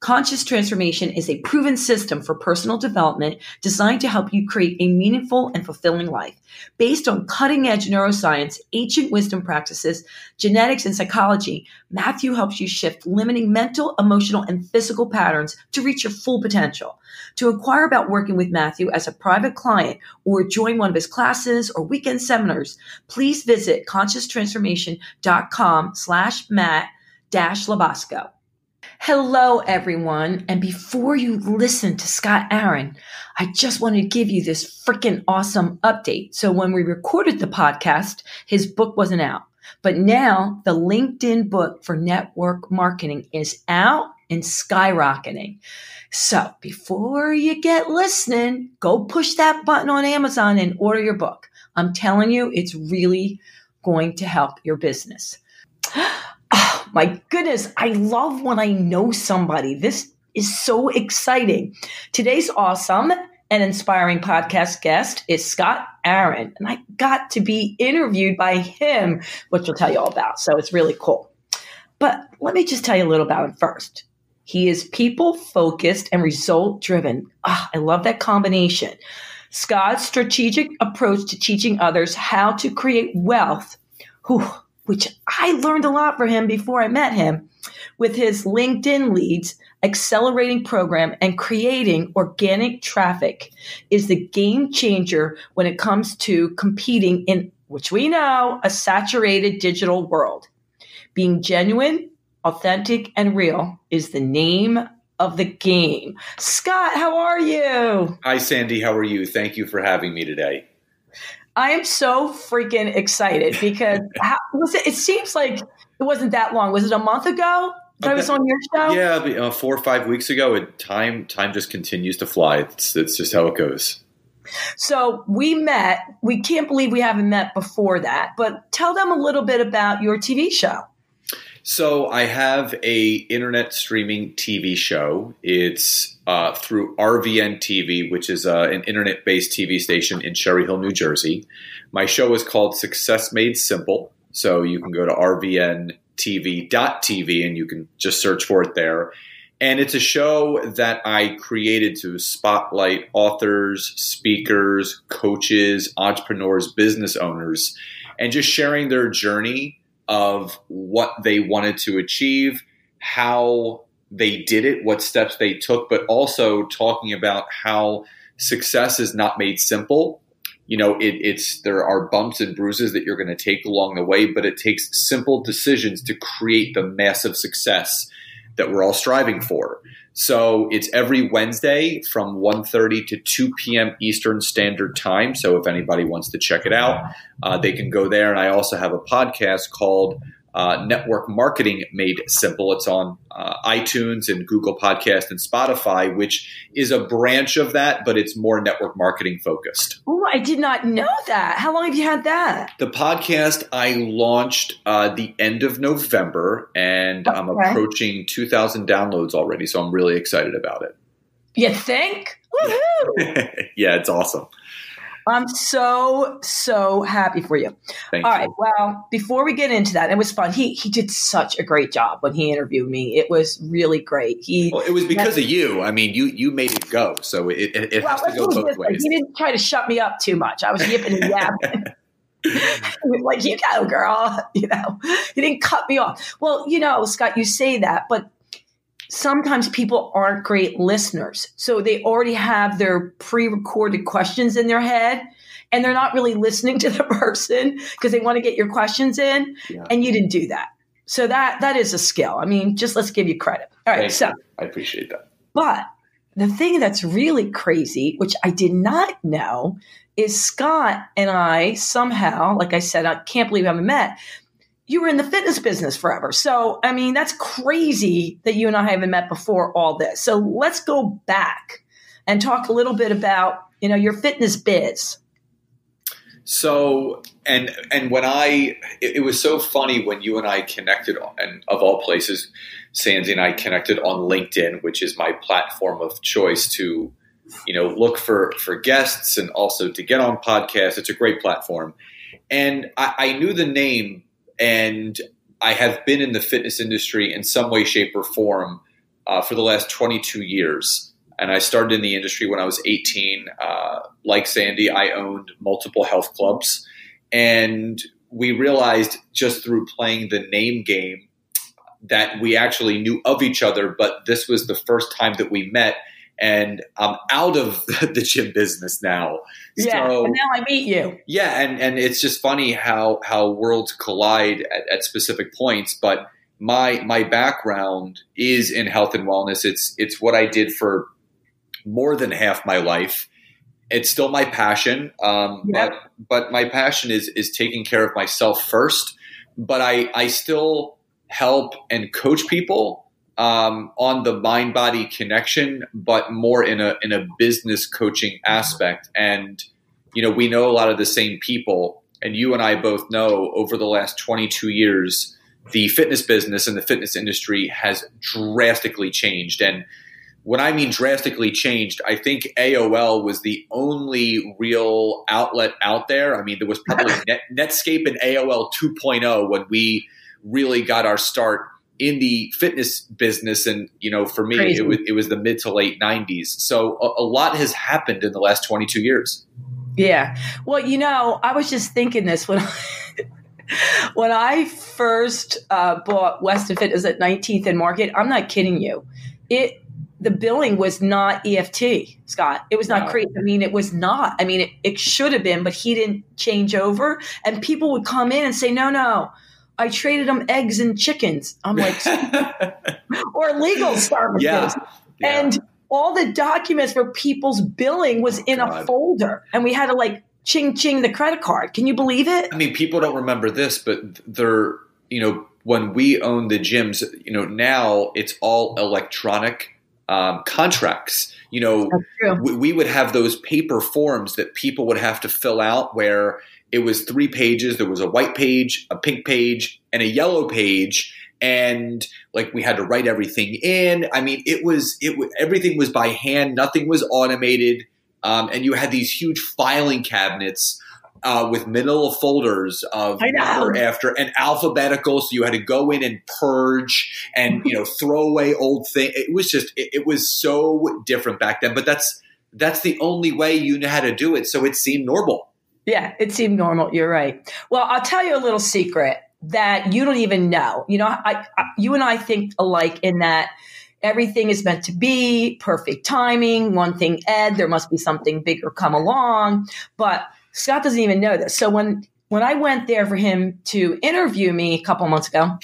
Conscious transformation is a proven system for personal development designed to help you create a meaningful and fulfilling life. Based on cutting edge neuroscience, ancient wisdom practices, genetics, and psychology, Matthew helps you shift limiting mental, emotional, and physical patterns to reach your full potential. To inquire about working with Matthew as a private client or join one of his classes or weekend seminars, please visit conscioustransformation.com slash Matt dash Labasco. Hello, everyone. And before you listen to Scott Aaron, I just want to give you this freaking awesome update. So when we recorded the podcast, his book wasn't out. But now the LinkedIn book for network marketing is out and skyrocketing. So before you get listening, go push that button on Amazon and order your book. I'm telling you, it's really going to help your business. My goodness, I love when I know somebody. This is so exciting. Today's awesome and inspiring podcast guest is Scott Aaron, and I got to be interviewed by him, which I'll tell you all about. So it's really cool. But let me just tell you a little about him first. He is people focused and result driven. Oh, ah, I love that combination. Scott's strategic approach to teaching others how to create wealth. Whew, which I learned a lot from him before I met him with his LinkedIn leads, accelerating program, and creating organic traffic is the game changer when it comes to competing in which we know a saturated digital world. Being genuine, authentic, and real is the name of the game. Scott, how are you? Hi, Sandy. How are you? Thank you for having me today. I am so freaking excited because how, was it, it seems like it wasn't that long. Was it a month ago that I was on your show? Yeah, uh, four or five weeks ago. It, time time just continues to fly. It's, it's just how it goes. So we met. We can't believe we haven't met before that. But tell them a little bit about your TV show. So I have a internet streaming TV show. It's uh, through RVN TV, which is uh, an internet based TV station in Cherry Hill, New Jersey. My show is called Success Made Simple. So you can go to rvntv.tv and you can just search for it there. And it's a show that I created to spotlight authors, speakers, coaches, entrepreneurs, business owners, and just sharing their journey of what they wanted to achieve, how they did it, what steps they took, but also talking about how success is not made simple. You know, it, it's there are bumps and bruises that you're going to take along the way, but it takes simple decisions to create the massive success that we're all striving for. So it's every Wednesday from 1.30 to 2 p.m. Eastern Standard Time. So if anybody wants to check it out, uh, they can go there. And I also have a podcast called uh, Network Marketing Made Simple. It's on uh, iTunes and Google Podcast and Spotify, which is a branch of that, but it's more network marketing focused. Oh, I did not know that. How long have you had that? The podcast I launched uh, the end of November, and okay. I'm approaching 2,000 downloads already, so I'm really excited about it. You think? Woohoo! yeah, it's awesome. I'm so so happy for you. Thank All you. right. Well, before we get into that, it was fun. He he did such a great job when he interviewed me. It was really great. He well, it was because of you. I mean, you you made it go, so it it, it well, has to go both ways. He didn't try to shut me up too much. I was yipping and yapping. like you go, girl. You know, he didn't cut me off. Well, you know, Scott, you say that, but sometimes people aren't great listeners. So they already have their pre recorded questions in their head and they're not really listening to the person because they want to get your questions in. Yeah. And you didn't do that. So that that is a skill. I mean, just let's give you credit. All right. Thank so you. I appreciate that. But the thing that's really crazy, which I did not know, is Scott and I somehow, like I said, I can't believe I haven't met. You were in the fitness business forever. So, I mean, that's crazy that you and I haven't met before all this. So, let's go back and talk a little bit about, you know, your fitness biz. So, and and when I, it, it was so funny when you and I connected, and of all places, Sandy and I connected on LinkedIn, which is my platform of choice to, you know, look for for guests and also to get on podcasts. It's a great platform, and I, I knew the name, and I have been in the fitness industry in some way, shape, or form uh, for the last 22 years. And I started in the industry when I was 18. Uh, like Sandy, I owned multiple health clubs. And we realized just through playing the name game that we actually knew of each other, but this was the first time that we met. And I'm out of the gym business now. Yeah, so, and now I meet you. Yeah, and, and it's just funny how how worlds collide at, at specific points. But my my background is in health and wellness. It's it's what I did for more than half my life. It's still my passion, um, but but my passion is is taking care of myself first. But I I still help and coach people um, on the mind body connection, but more in a in a business coaching aspect. And you know, we know a lot of the same people, and you and I both know over the last 22 years, the fitness business and the fitness industry has drastically changed. And when I mean drastically changed, I think AOL was the only real outlet out there. I mean, there was probably Net, Netscape and AOL 2.0 when we really got our start in the fitness business. And, you know, for me, it was, it was, the mid to late 90s. So a, a lot has happened in the last 22 years. Yeah. Well, you know, I was just thinking this when I. when I first uh, bought Weston Fitness at 19th and Market, I'm not kidding you. It the billing was not EFT, Scott. It was not wow. crazy. I mean, it was not. I mean, it, it should have been, but he didn't change over. And people would come in and say, no, no, I traded them eggs and chickens. I'm like, or legal services. Yeah. yeah. And all the documents for people's billing was in God. a folder. And we had to like ching ching the credit card. Can you believe it? I mean, people don't remember this, but they're, you know, when we own the gyms, you know, now it's all electronic um, contracts. You know, we, we would have those paper forms that people would have to fill out where it was three pages. There was a white page, a pink page, and a yellow page. And like we had to write everything in. I mean, it was it everything was by hand. Nothing was automated. Um, and you had these huge filing cabinets uh, with manila folders of before after and alphabetical so you had to go in and purge and you know throw away old things it was just it, it, was so different back then but that's that's the only way you knew how to do it so it seemed normal yeah it seemed normal you're right well i'll tell you a little secret that you don't even know you know I, I you and i think alike in that everything is meant to be perfect timing one thing ed there must be something bigger come along but Scott doesn't even know this. So when when I went there for him to interview me a couple months ago,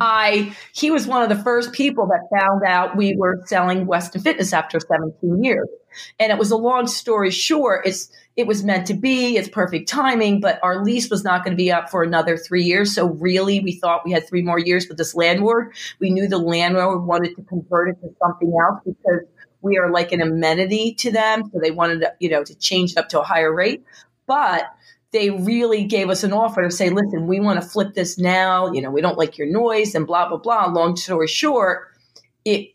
I he was one of the first people that found out we were selling Weston Fitness after 17 years. And it was a long story short, it's it was meant to be, it's perfect timing, but our lease was not going to be up for another 3 years. So really we thought we had 3 more years with this landlord. We knew the landlord wanted to convert it to something else because we are like an amenity to them. So they wanted to, you know, to change it up to a higher rate. But they really gave us an offer to say, listen, we want to flip this now. You know, we don't like your noise and blah, blah, blah. Long story short, it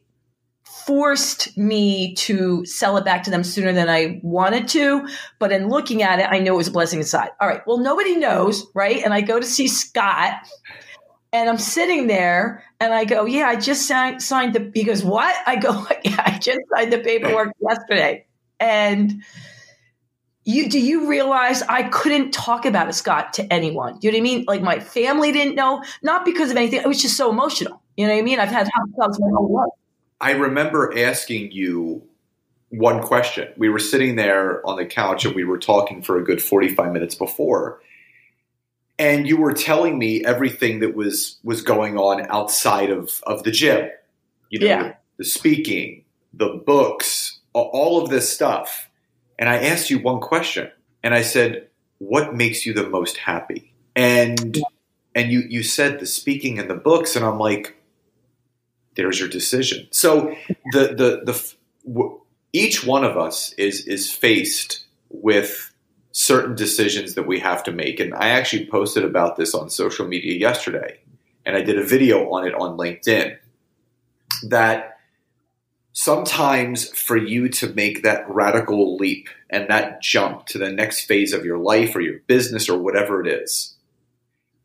forced me to sell it back to them sooner than I wanted to. But in looking at it, I know it was a blessing inside. All right. Well, nobody knows, right? And I go to see Scott and I'm sitting there and I go, Yeah, I just signed, signed the. He goes, What? I go, Yeah, I just signed the paperwork yesterday. And you do you realize I couldn't talk about it, Scott, to anyone? Do you know what I mean? Like my family didn't know, not because of anything. It was just so emotional. You know what I mean? I've had house my whole life. I remember asking you one question. We were sitting there on the couch and we were talking for a good 45 minutes before. And you were telling me everything that was was going on outside of of the gym. You know yeah. the speaking the books all of this stuff. And i asked you one question and i said what makes you the most happy? And and you you said the speaking and the books, and I'm like, there's your decision. So the the the w- each one of us is is faced with certain decisions that we have to make, and I actually posted about this on social media yesterday, and I did a video on it on LinkedIn. That sometimes for you to make that radical leap and that jump to the next phase of your life or your business or whatever it is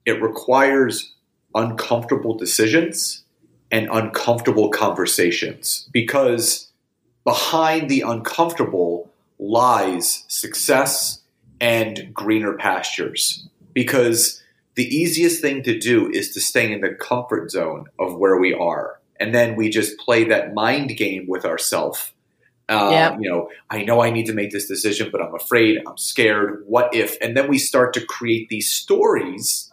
it requires uncomfortable decisions and uncomfortable conversations because behind the uncomfortable lies success and greener pastures. Because the easiest thing to do is to stay in the comfort zone of where we are. And then we just play that mind game with ourselves. Uh, Yep. You know, I know I need to make this decision, but I'm afraid, I'm scared. What if? And then we start to create these stories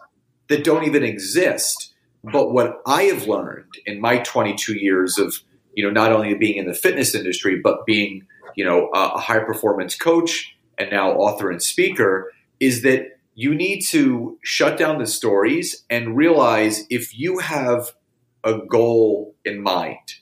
that don't even exist. But what I have learned in my 22 years of, you know, not only being in the fitness industry, but being, you know, a, high performance coach and now author and speaker is that you need to shut down the stories and realize if you have a goal in mind,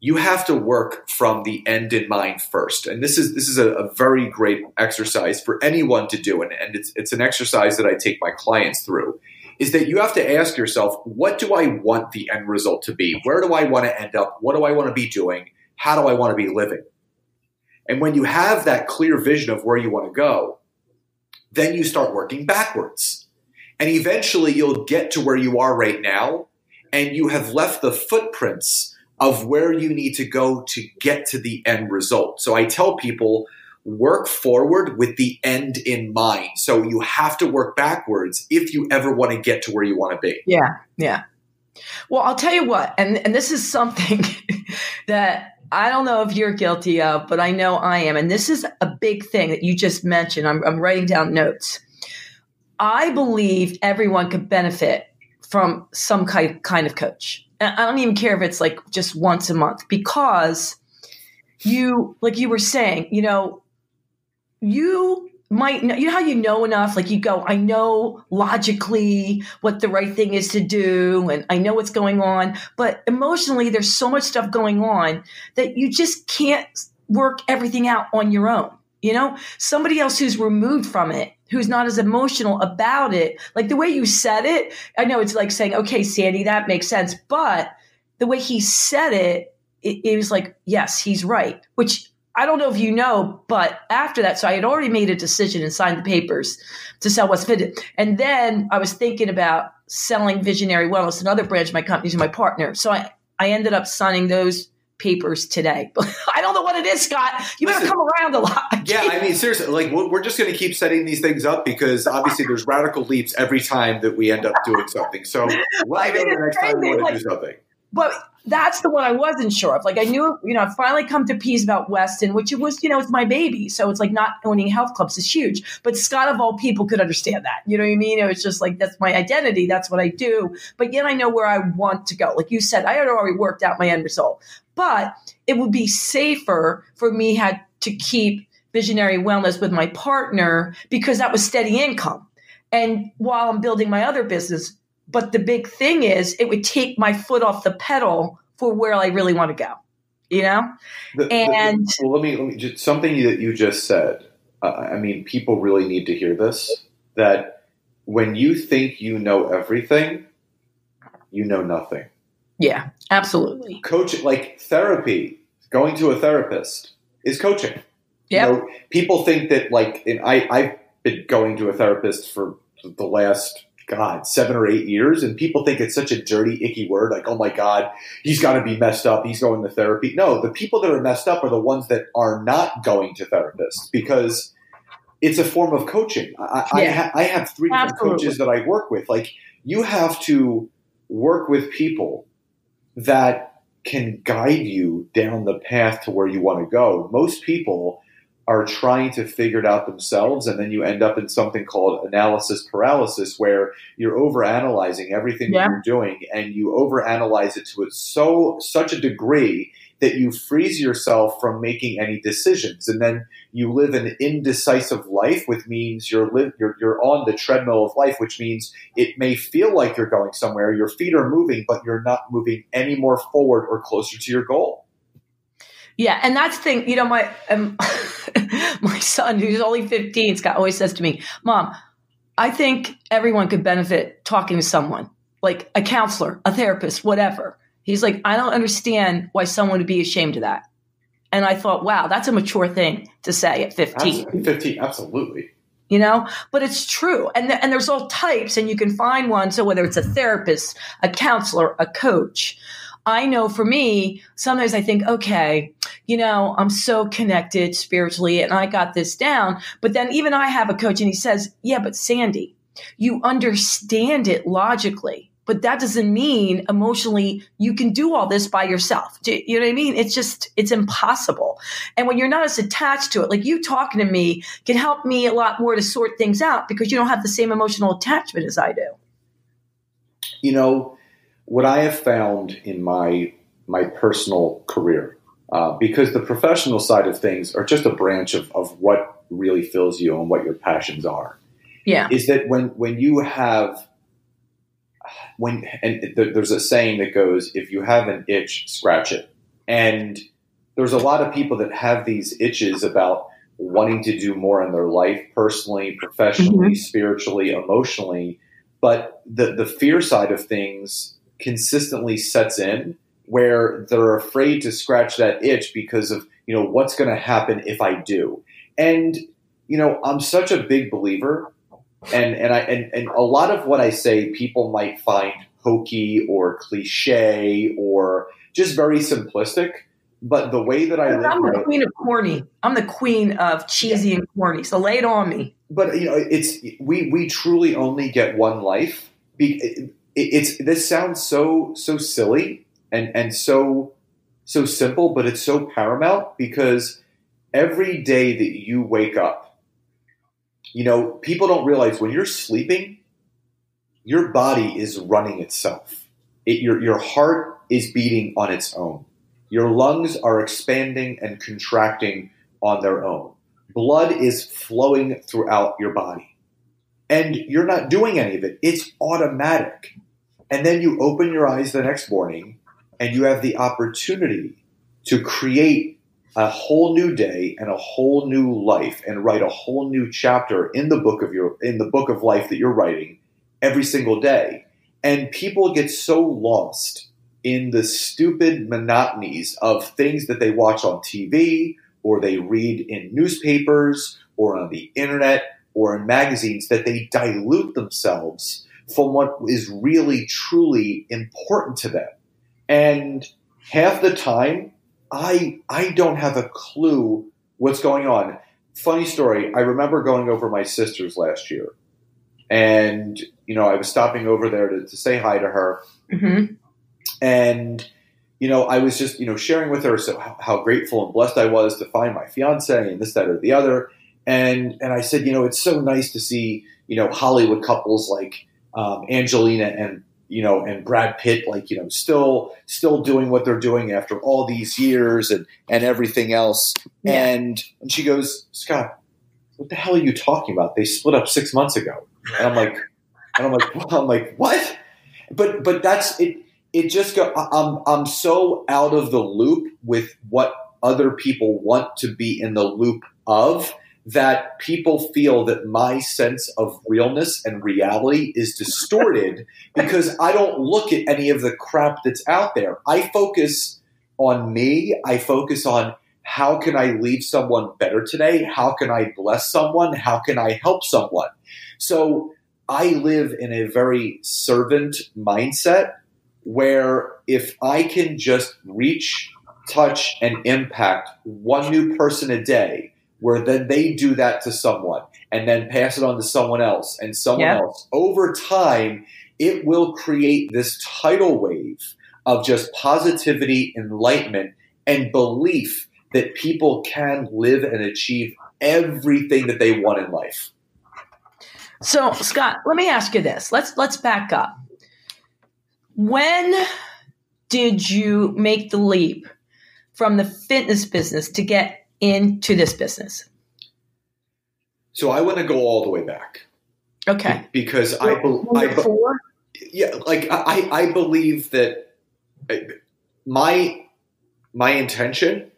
you have to work from the end in mind first. And this is this is a, a very great exercise for anyone to do, and, and it's it's an exercise that I take my clients through. Is that you have to ask yourself, what do I want the end result to be? Where do I want to end up? What do I want to be doing? How do I want to be living? And when you have that clear vision of where you want to go, then you start working backwards. And eventually you'll get to where you are right now, and you have left the footprints of where you need to go to get to the end result. So I tell people, work forward with the end in mind. So you have to work backwards if you ever want to get to where you want to be. Yeah, yeah. Well, I'll tell you what, and and this is something that I don't know if you're guilty of, but I know I am, and this is a big thing that you just mentioned. I'm, I'm writing down notes. I believe everyone could benefit from some kind kind of coach. And I don't even care if it's like just once a month because you, like you were saying, you know, you might know, you know how you know enough like you go i know logically what the right thing is to do and i know what's going on but emotionally there's so much stuff going on that you just can't work everything out on your own you know? Somebody else who's removed from it who's not as emotional about it like the way you said it i know it's like saying okay sandy that makes sense but the way he said it it, it was like yes he's right which I don't know if you know, but after that, so I had already made a decision and signed the papers to sell West Fit. And then I was thinking about selling Visionary Wellness, another branch of my company to my partner. So I, I ended up signing those papers today. I don't know what it is, Scott. You better Listen. come around a lot. Yeah, I mean, seriously, like we're just going to keep setting these things up because obviously there's radical leaps every time that we end up doing something. So let me know the next time we want to do something. But that's the one I wasn't sure of. Like I knew, you know, I finally come to peace about Weston, which it was, you know, it's my baby. So it's like not owning health clubs is huge. But Scott of all people could understand that. You know what I mean? It was just like that's my identity. That's what I do. But yet I know where I want to go. Like you said, I had already worked out my end result. But it would be safer for me had to keep visionary wellness with my partner because that was steady income. And while I'm building my other business, but the big thing is, it would take my foot off the pedal for where I really want to go. You know, The- the- And- well, let me let me just something that you just said. Uh, I mean, people really need to hear this. That when you think you know everything, you know nothing. yeah, absolutely. Coach like therapy, going to a therapist is coaching. Yep. You know, people think that like, and I I've been going to a therapist for the last God seven or eight years, and people think it's such a dirty, icky word. Like, oh my God, he's got to be messed up. He's going to therapy. No, the people that are messed up are the ones that are not going to therapists because it's a form of coaching. I, I, ha- I have three different coaches that I work with. Like, you have to work with people that can guide you down the path to where you want to go. Most people are trying to figure it out themselves, and then you end up in something called analysis paralysis, where you're overanalyzing everything Yeah. that you're doing, and you overanalyze it to it so such a degree that you freeze yourself from making any decisions. And then you live an indecisive life, which means you're, live, you're, you're on the treadmill of life, which means it may feel like you're going somewhere, your feet are moving, but you're not moving any more forward or closer to your goal. Yeah, and that's the thing. You know, my um, my son, who's only fifteen, Scott always says to me, "Mom, I think everyone could benefit talking to someone, like a counselor, a therapist, whatever." He's like, "I don't understand why someone would be ashamed of that." And I thought, "Wow, that's a mature thing to say at 15." Fifteen, absolutely. You know, but it's true, and th- and there's all types, and you can find one. So whether it's a therapist, a counselor, a coach, I know for me, sometimes I think, okay, you know, I'm so connected spiritually and I got this down. But then even I have a coach and he says, yeah, but Sandy, you understand it logically, but that doesn't mean emotionally you can do all this by yourself. Do you know what I mean? It's just, it's impossible. And when you're not as attached to it, like you talking to me can help me a lot more to sort things out because you don't have the same emotional attachment as I do. You know, what I have found in my my personal career, uh, because the professional side of things are just a branch of, of what really fills you and what your passions are. Yeah, is that when when you have when and there's a saying that goes, if you have an itch, scratch it. And there's a lot of people that have these itches about wanting to do more in their life, personally, professionally, mm-hmm. spiritually, emotionally. But the the fear side of things consistently sets in where they're afraid to scratch that itch because of you know what's going to happen if I do. And you know, I'm such a big believer, and and I and, and a lot of what I say, people might find hokey or cliche or just very simplistic. But the way that I live, I'm the queen of corny. I'm the queen of cheesy and corny. So lay it on me. But you know, it's we we truly only get one life it's this sounds so so silly and and so so simple, but it's so paramount because every day that you wake up, you know, people don't realize when you're sleeping, your body is running itself. It, your your heart is beating on its own. Your lungs are expanding and contracting on their own. Blood is flowing throughout your body. And you're not doing any of it. It's automatic. And then you open your eyes the next morning and you have the opportunity to create a whole new day and a whole new life and write a whole new chapter in the book of your in the book of life that you're writing every single day. And people get so lost in the stupid monotonies of things that they watch on TV or they read in newspapers or on the internet or in magazines that they dilute themselves from what is really truly important to them. And half the time, I I don't have a clue what's going on. Funny story. I remember going over my sister's last year, and you know I was stopping over there to, to say hi to her, mm-hmm. and you know I was just you know sharing with her so how, how grateful and blessed I was to find my fiance and this that or the other, and and I said you know it's so nice to see you know Hollywood couples like um, Angelina and you know and Brad Pitt like you know still still doing what they're doing after all these years and and everything else. Yeah. and and she goes Scott what the hell are you talking about? They split up 6 months ago. And I'm like and I'm like well, I'm like what? But but that's it it just go I'm I'm so out of the loop with what other people want to be in the loop of that people feel that my sense of realness and reality is distorted because I don't look at any of the crap that's out there. I focus on me. I focus on how can I leave someone better today? How can I bless someone? How can I help someone? So I live in a very servant mindset where if I can just reach, touch, and impact one new person a day, where then they do that to someone and then pass it on to someone else and someone else. Over time, it will create this tidal wave of just positivity, enlightenment, and belief that people can live and achieve everything that they want in life. So, Scott, let me ask you this. Let's let's back up. When did you make the leap from the fitness business to get into this business? So I want to go all the way back. Okay. Because I, be- I be- yeah, like I, I believe that uh, my my intention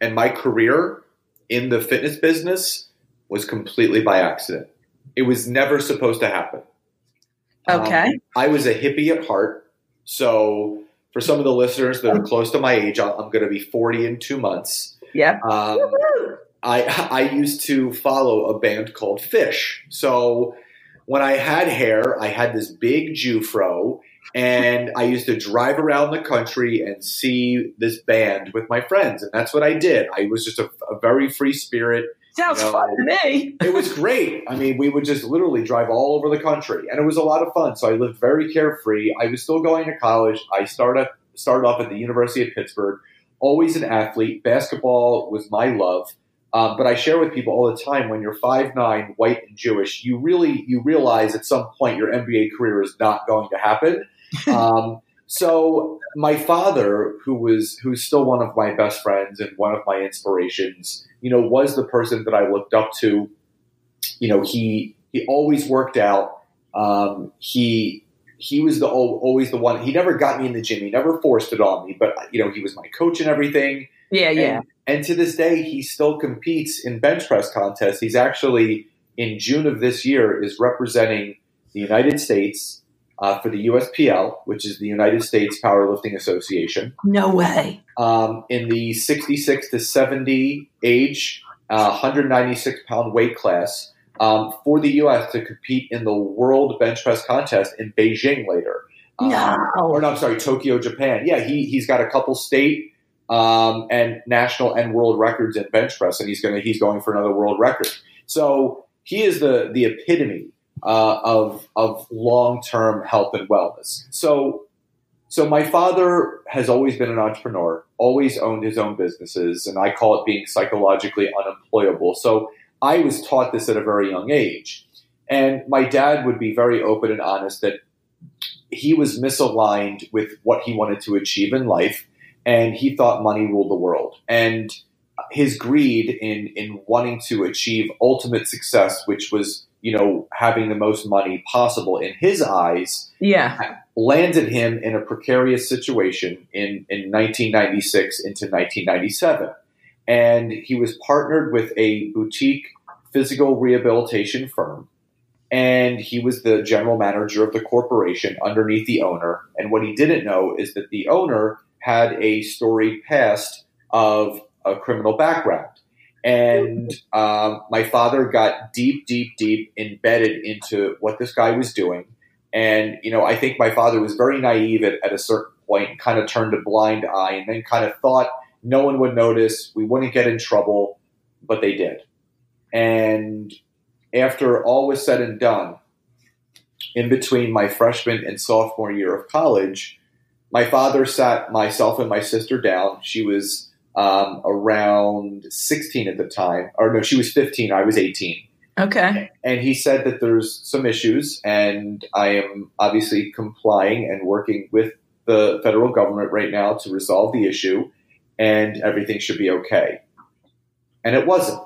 and my career in the fitness business was completely by accident. It was never supposed to happen. Okay. Um, I was a hippie at heart. So, for some of the listeners that are close to my age, I'm going to be 40 in two months. Yeah. Um, I, I used to follow a band called Phish. So, when I had hair, I had this big Jewfro, and I used to drive around the country and see this band with my friends, and that's what I did. I was just a, a very free spirit. Sounds you know, fun to me. it was great. I mean, we would just literally drive all over the country, and it was a lot of fun. So I lived very carefree. I was still going to college. I started started off at the University of Pittsburgh. Always an athlete. Basketball was my love. Um, but I share with people all the time when you're five nine, white and Jewish, you really you realize at some point your NBA career is not going to happen. Um, so my father, who was who's still one of my best friends and one of my inspirations, you know, was the person that I looked up to. You know, he he always worked out. Um, he he was the always the one. He never got me in the gym. He never forced it on me, but you know, he was my coach and everything. Yeah, yeah. And, and to this day, he still competes in bench press contests. He's actually in June of this year is representing the United States uh, for the USPL, which is the United States Powerlifting Association. No way. Um, in the 66 to 70 age, uh, 196 pound weight class um, for the U.S. to compete in the World Bench Press Contest in Beijing later. Um. Or no, I'm sorry, Tokyo, Japan. Yeah, he, he's got a couple state um, and national and world records in bench press, and he's going to he's going for another world record. So he is the the epitome uh, of of long term health and wellness. So so my father has always been an entrepreneur, always owned his own businesses, and I call it being psychologically unemployable. So I was taught this at a very young age. And my dad would be very open and honest that he was misaligned with what he wanted to achieve in life and he thought money ruled the world. And his greed in in wanting to achieve ultimate success, which was you know having the most money possible in his eyes, yeah, landed him in a precarious situation in in 1996 into 1997, and he was partnered with a boutique physical rehabilitation firm. And he was the general manager of the corporation underneath the owner. And what he didn't know is that the owner had a storied past of a criminal background. And um, my father got deep, deep, deep embedded into what this guy was doing. And, you know, I think my father was very naive at, at a certain point kind of turned a blind eye and then kind of thought no one would notice, we wouldn't get in trouble, but they did. And after all was said and done, in between my freshman and sophomore year of college, my father sat myself and my sister down. She was um, around 16 at the time, or no, she was 15. I was 18. Okay. And he said that there's some issues, and I am obviously complying and working with the federal government right now to resolve the issue, and everything should be okay. And it wasn't.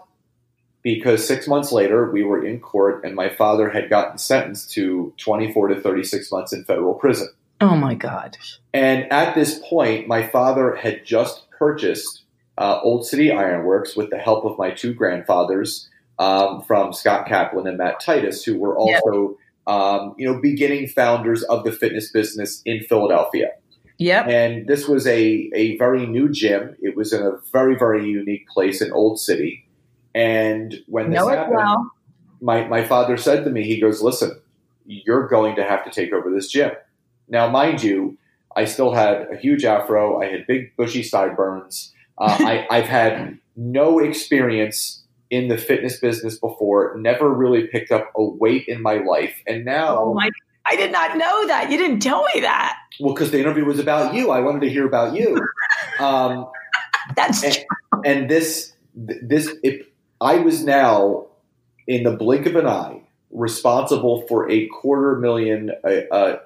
Because six months later, we were in court, and my father had gotten sentenced to 24 to 36 months in federal prison. Oh my God. And at this point, my father had just purchased uh, Old City Ironworks with the help of my two grandfathers um, from Scott Kaplan and Matt Titus, who were also, yep. um, you know, beginning founders of the fitness business in Philadelphia. Yep. And this was a, a very new gym. It was in a very, very unique place in Old City. And when this happened, well. my, my father said to me, he goes, listen, you're going to have to take over this gym. Now, mind you, I still had a huge afro. I had big bushy sideburns. Uh, I, I've had no experience in the fitness business before. Never really picked up a weight in my life, and now oh my, I did not know that. You didn't tell me that. Well, because the interview was about you. I wanted to hear about you. Um, That's and, and this this it, I was now in the blink of an eye responsible for a quarter million uh,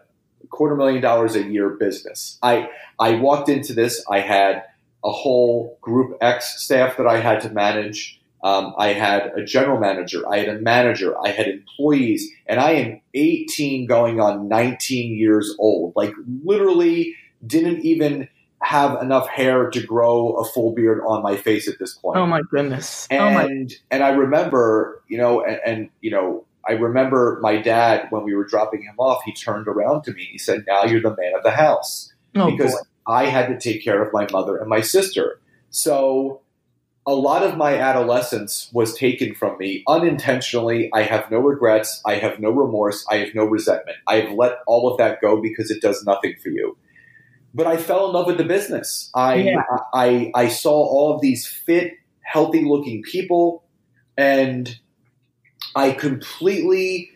quarter million dollars a year business. I I walked into this. I had a whole Group X staff that I had to manage. Um, I had a general manager, I had a manager, I had employees, and I am 18 going on 19 years old. Like, literally, didn't even have enough hair to grow a full beard on my face at this point. Oh my goodness! And oh my. and I remember, you know, and, and, you know, I remember my dad when we were dropping him off. He turned around to me. He said, "Now you're the man of the house," Oh because boy. I had to take care of my mother and my sister. So a lot of my adolescence was taken from me unintentionally. I have no regrets. I have no remorse. I have no resentment. I have let all of that go because it does nothing for you. But I fell in love with the business. I Yeah. I, I saw all of these fit, healthy looking people, and I completely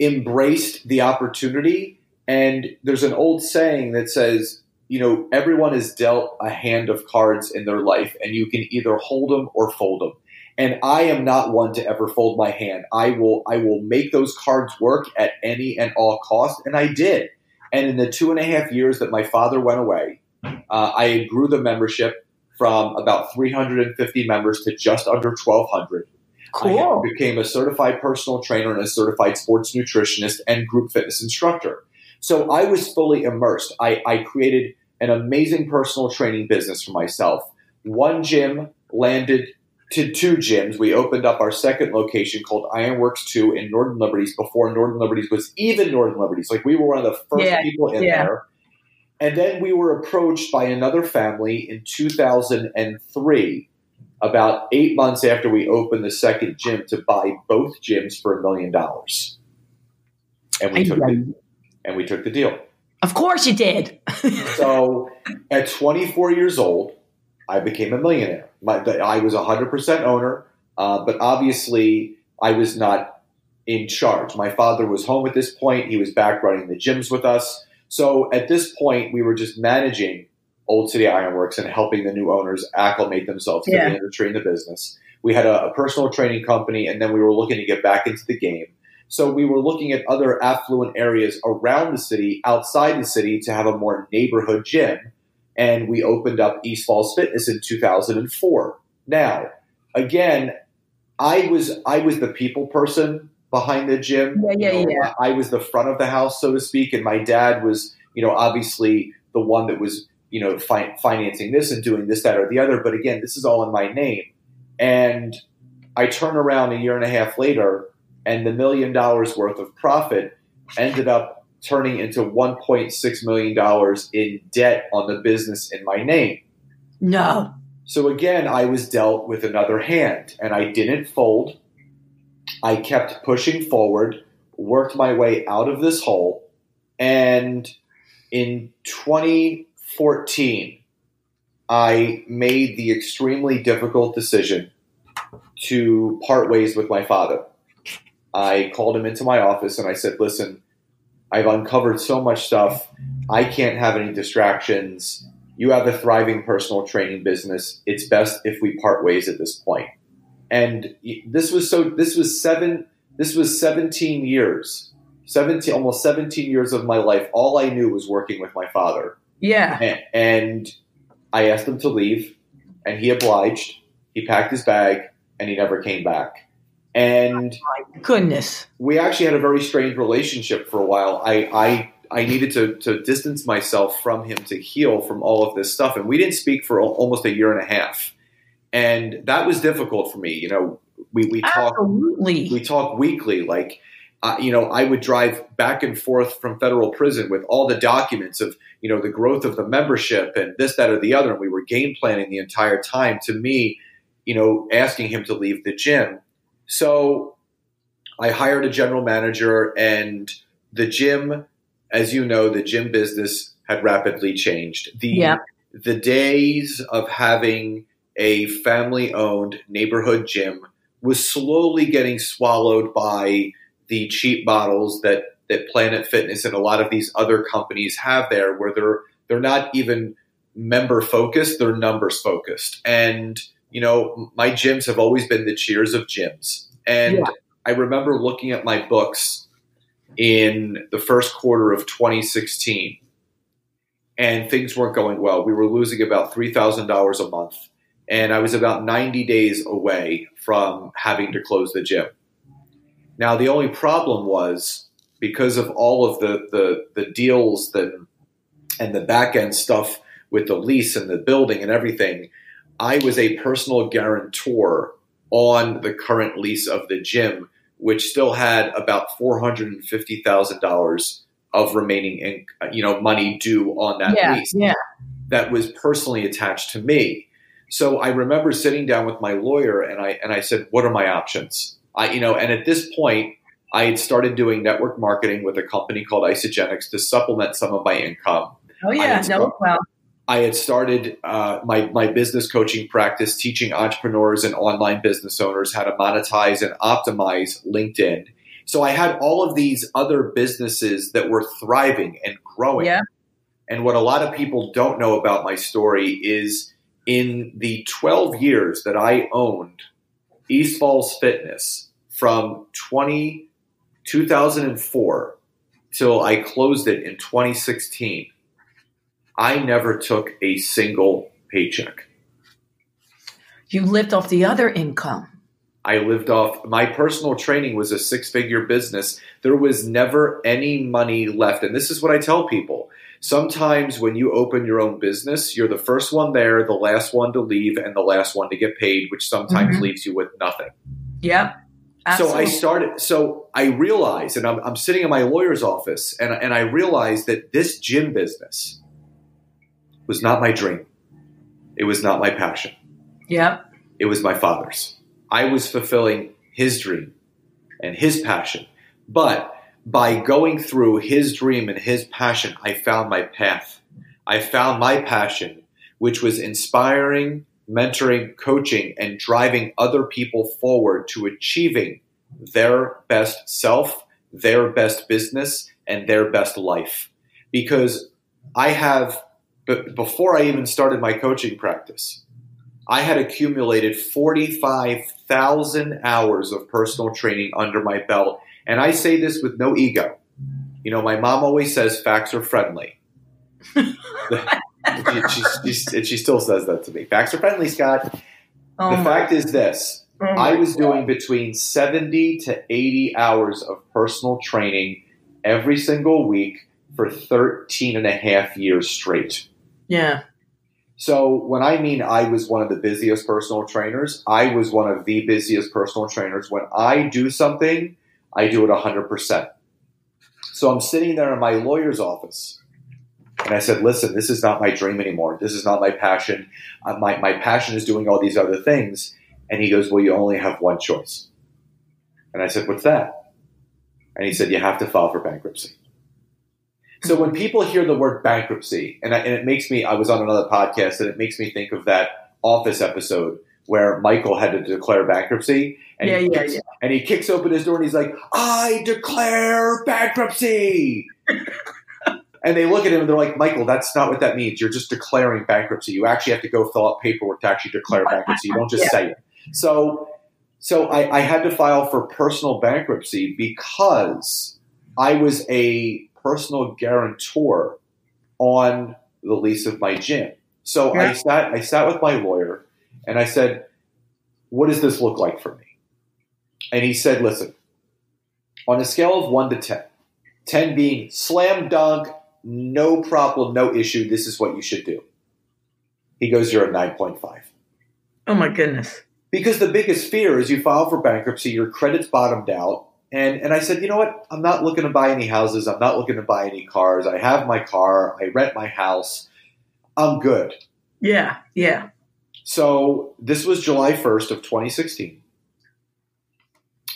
embraced the opportunity. And there's an old saying that says, you know, everyone is dealt a hand of cards in their life, and you can either hold them or fold them. And I am not one to ever fold my hand. I will, I will make those cards work at any and all cost, and I did. And in the two and a half years that my father went away, uh, I grew the membership from about 350 members to just under 1,200. I Cool. became a certified personal trainer and a certified sports nutritionist and group fitness instructor. So I was fully immersed. I, I created an amazing personal training business for myself. One gym landed to two gyms. We opened up our second location called Ironworks 2 in Northern Liberties before Northern Liberties was even Northern Liberties. Like we were one of the first Yeah, people in yeah. there. And then we were approached by another family in 2003 about eight months after we opened the second gym to buy both gyms for a million dollars. And we took the, and we took the deal. Of course you did. So at 24 years old, I became a millionaire. My, the, I was 100% owner, uh, but obviously I was not in charge. My father was home at this point. He was back running the gyms with us. So at this point, we were just managing Old City Ironworks and helping the new owners acclimate themselves to Yeah. the industry and the business. We had a, a personal training company, and then we were looking to get back into the game. So we were looking at other affluent areas around the city, outside the city, to have a more neighborhood gym. And we opened up East Falls Fitness in 2004. Now, again, I was I was the people person behind the gym. Yeah, yeah, You know, yeah. I was the front of the house, so to speak, and my dad was, you know, obviously the one that was, you know, fi- financing this and doing this, that, or the other. But again, this is all in my name. And I turn around a year and a half later, and the million dollars worth of profit ended up turning into 1.6 million dollars in debt on the business in my name. No. So again, I was dealt with another hand, and I didn't fold. I kept pushing forward, worked my way out of this hole, and in 2014, I made the extremely difficult decision to part ways with my father. I called him into my office and I said, Listen, I've uncovered so much stuff. I can't have any distractions. You have a thriving personal training business. It's best if we part ways at this point. And this was so, this was seven, this was 17 years, 17, almost 17 years of my life. All I knew was working with my father. Yeah. A- And I asked him to leave, and he obliged. He packed his bag, and he never came back. And My goodness. we actually had a very strange relationship for a while. I I, I needed to, to distance myself from him to heal from all of this stuff, and we didn't speak for almost a year and a half, and that was difficult for me. You know, we we talked Absolutely. we talk weekly like uh, you know i would drive back and forth from federal prison with all the documents of you know the growth of the membership and this that or the other and we were game planning the entire time to me you know asking him to leave the gym so i hired a general manager and the gym as you know the gym business had rapidly changed the Yeah. the days of having a family owned neighborhood gym was slowly getting swallowed by the cheap models that that Planet Fitness and a lot of these other companies have there, where they're they're not even member focused; they're numbers focused. And you know, my gyms have always been the cheers of gyms. And Yeah. I remember looking at my books in the first quarter of 2016, and things weren't going well. We were losing about $3,000 a month. And I was about 90 days away from having to close the gym. Now, the only problem was because of all of the, the, the deals that, and the back end stuff with the lease and the building and everything, I was a personal guarantor on the current lease of the gym, which still had about $450,000 of remaining in, you know money due on that yeah, lease yeah. that was personally attached to me. So I remember sitting down with my lawyer and I and I said, "What are my options?" I you know, and at this point, I had started doing network marketing with a company called Isagenix to supplement some of my income. Oh yeah, no, well. I had started uh, my my business coaching practice, teaching entrepreneurs and online business owners how to monetize and optimize LinkedIn. So I had all of these other businesses that were thriving and growing. Yeah. And what a lot of people don't know about my story is in the 12 years that I owned East Falls Fitness from 20, 2004 till I closed it in 2016, I never took a single paycheck. You lived off the other income. I lived off my personal training was a six figure business. There was never any money left. And this is what I tell people. Sometimes when you open your own business, you're the first one there, the last one to leave, and the last one to get paid, which sometimes mm-hmm. leaves you with nothing. Yep. Absolutely. So I started, so I realized, and I'm, I'm sitting in my lawyer's office, and, and I realized that this gym business was not my dream. It was not my passion. Yeah. It was my father's. I was fulfilling his dream and his passion. But by going through his dream and his passion, I found my path. I found my passion, which was inspiring, mentoring, coaching, and driving other people forward to achieving their best self, their best business, and their best life. Because I have, but before I even started my coaching practice, I had accumulated 45,000 hours of personal training under my belt. And I say this with no ego. You know, my mom always says facts are friendly. she, she, she, she, still says that to me. Facts are friendly, Scott. Oh the fact is this oh I was God. doing between 70 to 80 hours of personal training every single week for 13 and a half years straight. Yeah. So when I mean I was one of the busiest personal trainers, I was one of the busiest personal trainers. When I do something, I do it 100%. So I'm sitting there in my lawyer's office and I said, listen, this is not my dream anymore. This is not my passion. Uh, my, my passion is doing all these other things. And he goes, well, you only have one choice. And I said, what's that? And he said, you have to file for bankruptcy. So when mm-hmm. people hear the word bankruptcy, and, I, and it makes me, I was on another podcast, and it makes me think of that Office episode where Michael had to declare bankruptcy, and, yeah, he, yeah, kicks, yeah. and he kicks open his door and he's like, "I declare bankruptcy." and they look at him and they're like, "Michael, that's not what that means. You're just declaring bankruptcy. You actually have to go fill out paperwork to actually declare bankruptcy. You don't just say it." So, so I, I had to file for personal bankruptcy because I was a personal guarantor on the lease of my gym. So yeah. I sat I sat with my lawyer and I said, "What does this look like for me?" And he said, "Listen, on a scale of 1 to 10, 10 being slam dunk, no problem, no issue, this is what you should do." He goes, "You're a 9.5." Oh my goodness. Because the biggest fear is you file for bankruptcy, your credit's bottomed out, and and I said, you know what? I'm not looking to buy any houses. I'm not looking to buy any cars. I have my car. I rent my house. I'm good. Yeah, yeah. So this was July 1st of 2016.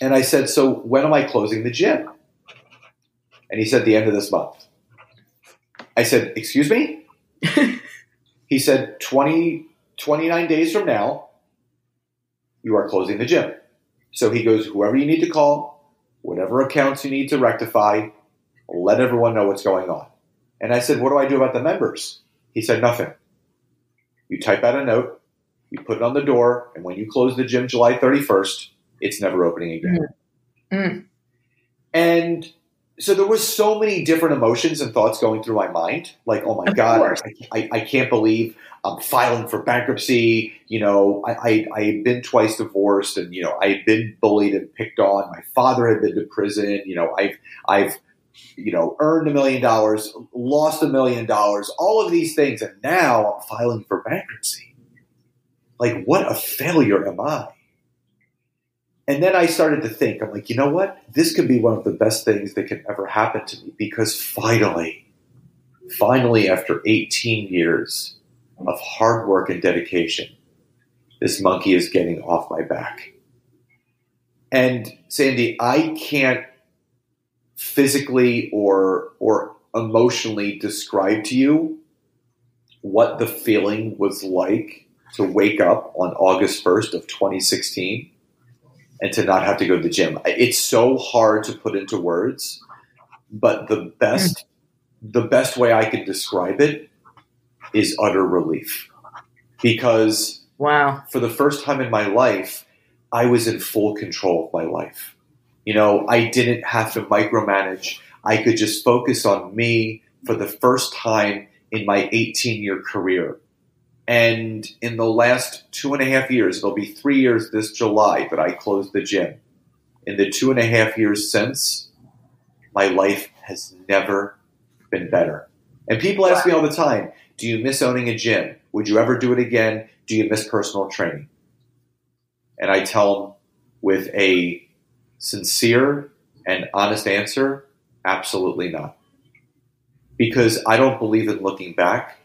And I said, so when am I closing the gym? And he said, the end of this month. I said, excuse me? he said, 20, 29 days from now, you are closing the gym. So he goes, whoever you need to call, whatever accounts you need to rectify, let everyone know what's going on. And I said, What do I do about the members? He said, Nothing. You type out a note, you put it on the door, and when you close the gym July 31st, it's never opening again. Mm. Mm. And so there was so many different emotions and thoughts going through my mind. Like, oh my Of god. I, I, I can't believe I'm filing for bankruptcy. You know, I, I had been twice divorced, and you know, I had been bullied and picked on. My father had been to prison. You know, I've I've you know earned a million dollars, lost a million dollars, all of these things, and now I'm filing for bankruptcy. Like, what a failure am I? And then I started to think, I'm like, you know what? This could be one of the best things that could ever happen to me because finally, finally, after 18 years of hard work and dedication, this monkey is getting off my back. And Sandy, I can't physically or or emotionally describe to you what the feeling was like to wake up on August 1st of 2016 and to not have to go to the gym. It's so hard to put into words, but the best the best way I could describe it is utter relief. Because Wow. for the first time in my life, I was in full control of my life. You know, I didn't have to micromanage. I could just focus on me for the first time in my 18 year career. And in the last two and a half years, it'll be three years this July that I closed the gym. In the two and a half years since, my life has never been better. And people ask me all the time, do you miss owning a gym? Would you ever do it again? Do you miss personal training? And I tell them with a sincere and honest answer, absolutely not. Because I don't believe in looking back.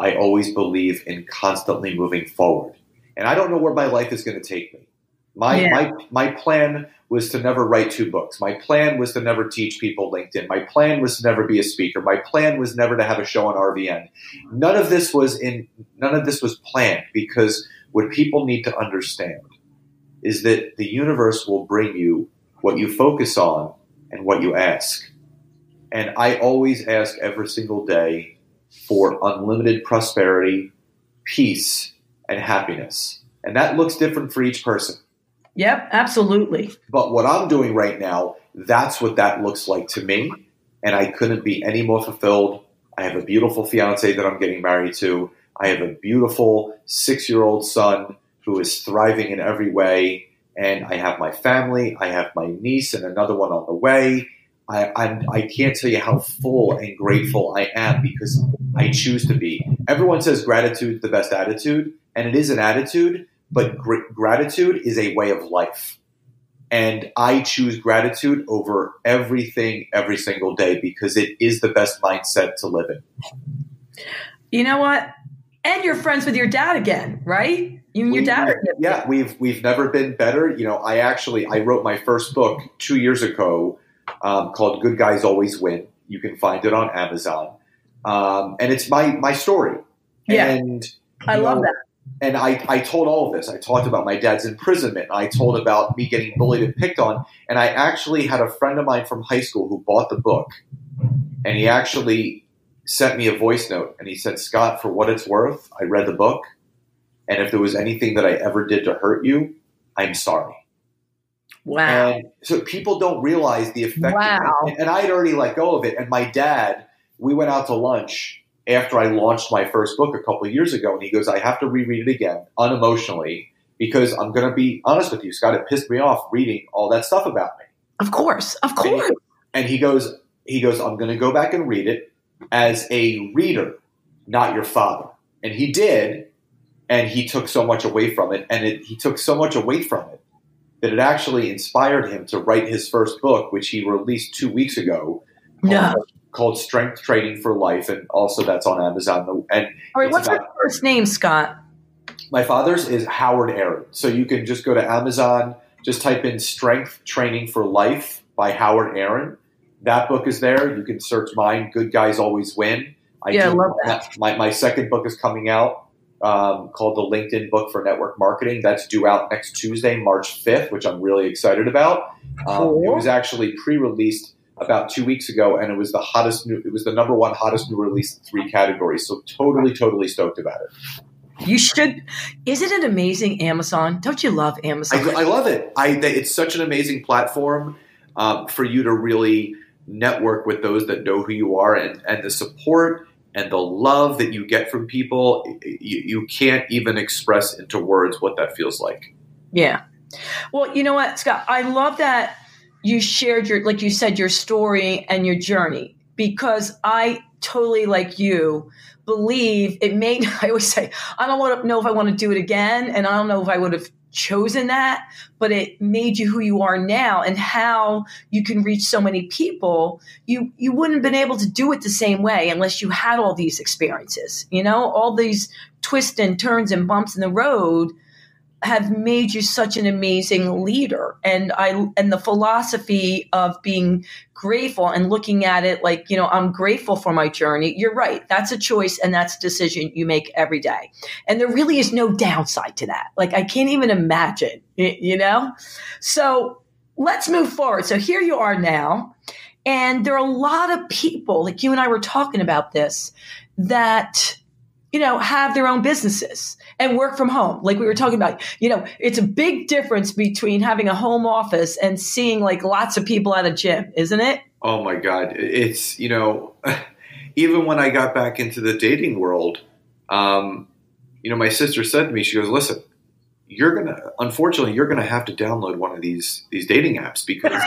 I always believe in constantly moving forward. And I don't know where my life is going to take me. My, Yeah. my, my plan was to never write two books. My plan was to never teach people LinkedIn. My plan was to never be a speaker. My plan was never to have a show on RVN. None of this was in none of this was planned because what people need to understand is that the universe will bring you what you focus on and what you ask. And I always ask every single day for unlimited prosperity, peace, and happiness. And that looks different for each person. Yep, absolutely. But what I'm doing right now, that's what that looks like to me. And I couldn't be any more fulfilled. I have a beautiful fiance that I'm getting married to. I have a beautiful six year old son who is thriving in every way. And I have my family. I have my niece and another one on the way. I, I'm, I can't tell you how full and grateful I am because I choose to be. Everyone says gratitude is the best attitude, and it is an attitude, but gr- gratitude is a way of life. And I choose gratitude over everything every single day because it is the best mindset to live in. You know what? And you're friends with your dad again, right? You and your We- dad are yeah, we've we've never been better. You know, I actually I wrote my first book two years ago um, called "Good Guys Always Win." You can find it on Amazon, um, and it's my my story. Yeah. and I love know, that. And I, I told all of this. I talked about my dad's imprisonment. I told about me getting bullied and picked on. And I actually had a friend of mine from high school who bought the book. And he actually sent me a voice note. And he said, Scott, for what it's worth, I read the book. And if there was anything that I ever did to hurt you, I'm sorry. Wow. And so people don't realize the effect. Wow. And, and I had already let go of it. And my dad, we went out to lunch after I launched my first book a couple years ago. And he goes, I have to reread it again, unemotionally, because I'm going to be honest with you, Scott, it pissed me off reading all that stuff about me. of course. Of course. And he goes, he goes, I'm going to go back and read it as a reader, not your father. And he did. And he took so much away from it. And it, he took so much away from it that it actually inspired him to write his first book, which he released two weeks ago, No. Called Strength Training for Life. And also that's on Amazon. And All right. What's about- your first name, Scott? my father's is Howard Aaron. So you can just go to Amazon, just type in Strength Training for Life by Howard Aaron. That book is there. You can search mine, Good Guys Always Win. I Yeah, I do- love that. My, my second book is coming out um, called The LinkedIn Book for Network Marketing. That's due out next Tuesday, March 5th, which I'm really excited about. Um, Cool. It was actually pre released about two weeks ago, and it was the hottest new, it was the number one hottest new release in three categories. So totally, totally stoked about it. You should. Isn't it amazing, Amazon? Don't you love Amazon? I, I love it. I, it's such an amazing platform um, for you to really network with those that know who you are and, and the support and the love that you get from people, you, you can't even express into words what that feels like. Yeah. Well, you know what, Scott? I love that you shared your, like you said, your story and your journey because I totally, like you, believe it may, I always say, I don't want to know if I want to do it again. And I don't know if I would have chosen that, but it made you who you are now and how you can reach so many people. You you wouldn't have been able to do it the same way unless you had all these experiences. You know, all these twists and turns and bumps in the road have made you such an amazing leader. And i and the philosophy of being grateful and looking at it like you know i'm grateful for my journey. You're right. That's a choice and that's a decision you make every day. And there really is no downside to that. Like i can't even imagine you know? So let's move forward. So here you are now. And there are a lot of people like you and i were talking about this that you know, have their own businesses and work from home. Like we were talking about, you know, it's a big difference between having a home office and seeing like lots of people at a gym, isn't it? Oh my God. It's, you know, even when I got back into the dating world, um, you know, my sister said to me, she goes, listen, you're going to, unfortunately, you're going to have to download one of these, these dating apps because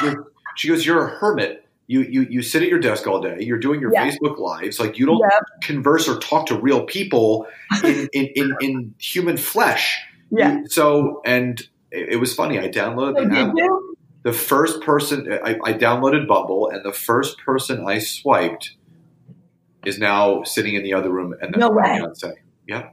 she goes, you're a hermit you you you sit at your desk all day. You're doing your yeah. Facebook lives. Like you don't yep. converse or talk to real people in in, in, in human flesh. Yeah. So and it, it was funny. I downloaded the app. The first person I, I downloaded Bumble, and the first person I swiped is now sitting in the other room, and no way. fiance. Yeah.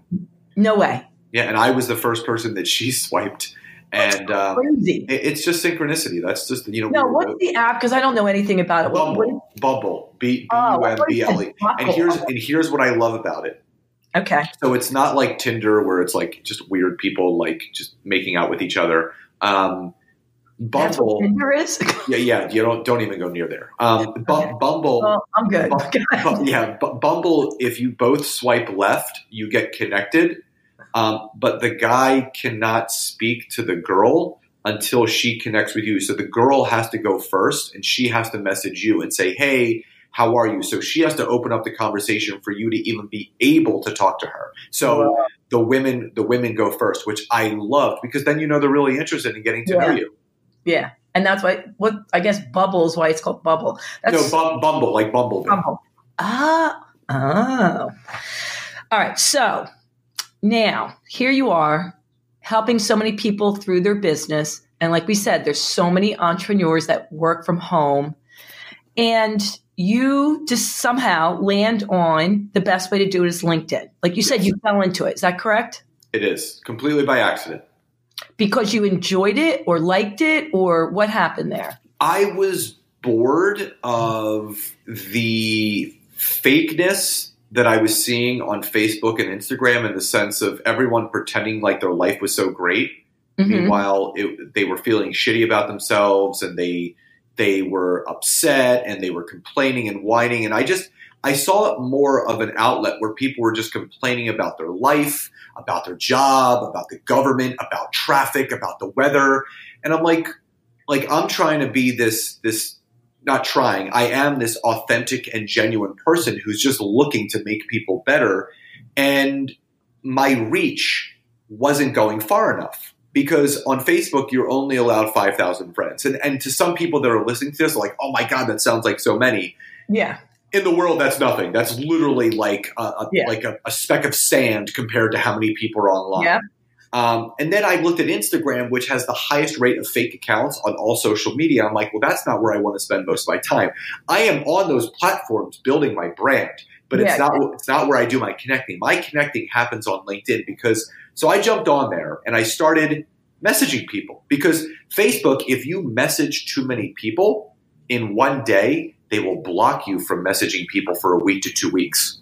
No way. Yeah, and I was the first person that she swiped and crazy. It, it's just synchronicity. That's just you know. No, what's the app? Because I don't know anything about it. Bumble, what, Bumble, B B U M B L E. And here's and here's what I love about it. Okay. So it's not like Tinder where it's like just weird people like just making out with each other. Um, Bumble. Tinder is. yeah, yeah. You don't don't even go near there. Um, okay. Bumble. Well, I'm good. yeah, Bumble. If you both swipe left, you get connected um, but the guy cannot speak to the girl until she connects with you. So the girl has to go first and she has to message you and say, Hey, how are you? So she has to open up the conversation for you to even be able to talk to her. So wow. the women, the women go first, which I loved because then you know they're really interested in getting to yeah. know you. Yeah. And that's why what I guess bubble is why it's called bubble. That's, no, bumble, like bumble. Bumble. Ah, oh. All right. So now, here you are helping so many people through their business. And like we said, there's so many entrepreneurs that work from home. And you just somehow land on the best way to do it is LinkedIn. Like you said, you fell into it. Is that correct? It is completely by accident. Because you enjoyed it or liked it, or what happened there? I was bored of the fakeness that I was seeing on Facebook and Instagram in the sense of everyone pretending like their life was so great. Mm-hmm. Meanwhile, it, they were feeling shitty about themselves and they they were upset and they were complaining and whining. And I just I saw it more of an outlet where people were just complaining about their life, about their job, about the government, about traffic, about the weather. And I'm like, like I'm trying to be this this not trying. I am this authentic and genuine person who's just looking to make people better. And my reach wasn't going far enough because on Facebook, you're only allowed 5,000 friends. And, and to some people that are listening to this, like, oh my God, that sounds like so many. Yeah. In the world, that's nothing. That's literally like a, a yeah. like a, a, speck of sand compared to how many people are online. Yeah. Um, and then I looked at Instagram, which has the highest rate of fake accounts on all social media. I'm like, well, that's not where I want to spend most of my time. I am on those platforms building my brand, but yeah, it's not yeah. it's not where I do my connecting. My connecting happens on LinkedIn because so I jumped on there and I started messaging people because Facebook, if you message too many people in one day, they will block you from messaging people for a week to two weeks.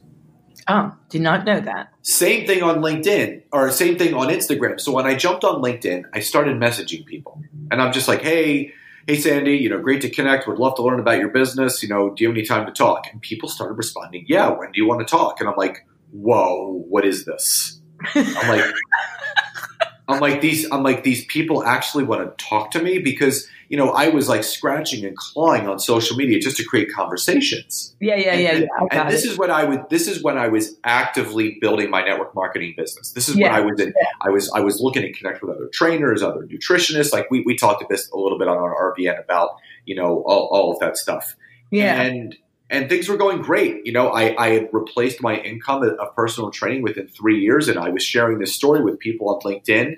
Oh, did not know that. Same thing on LinkedIn or same thing on Instagram. So when I jumped on LinkedIn, I started messaging people. And I'm just like, hey, hey Sandy, you know, great to connect. Would love to learn about your business. You know, do you have any time to talk? And people started responding, yeah, when do you want to talk? And I'm like, whoa, what is this? I'm like, I'm like these I'm like these people actually want to talk to me because you know, I was like scratching and clawing on social media just to create conversations. Yeah, yeah, yeah, and, yeah. Got and this it. is when I would. This is when I was actively building my network marketing business. This is Yeah, when I was in. I was I was looking to connect with other trainers, other nutritionists. Like we we talked a bit a little bit on our RVN about you know all, all of that stuff. yeah. And and things were going great. You know, I, I had replaced my income of personal training within three years, and I was sharing this story with people on LinkedIn,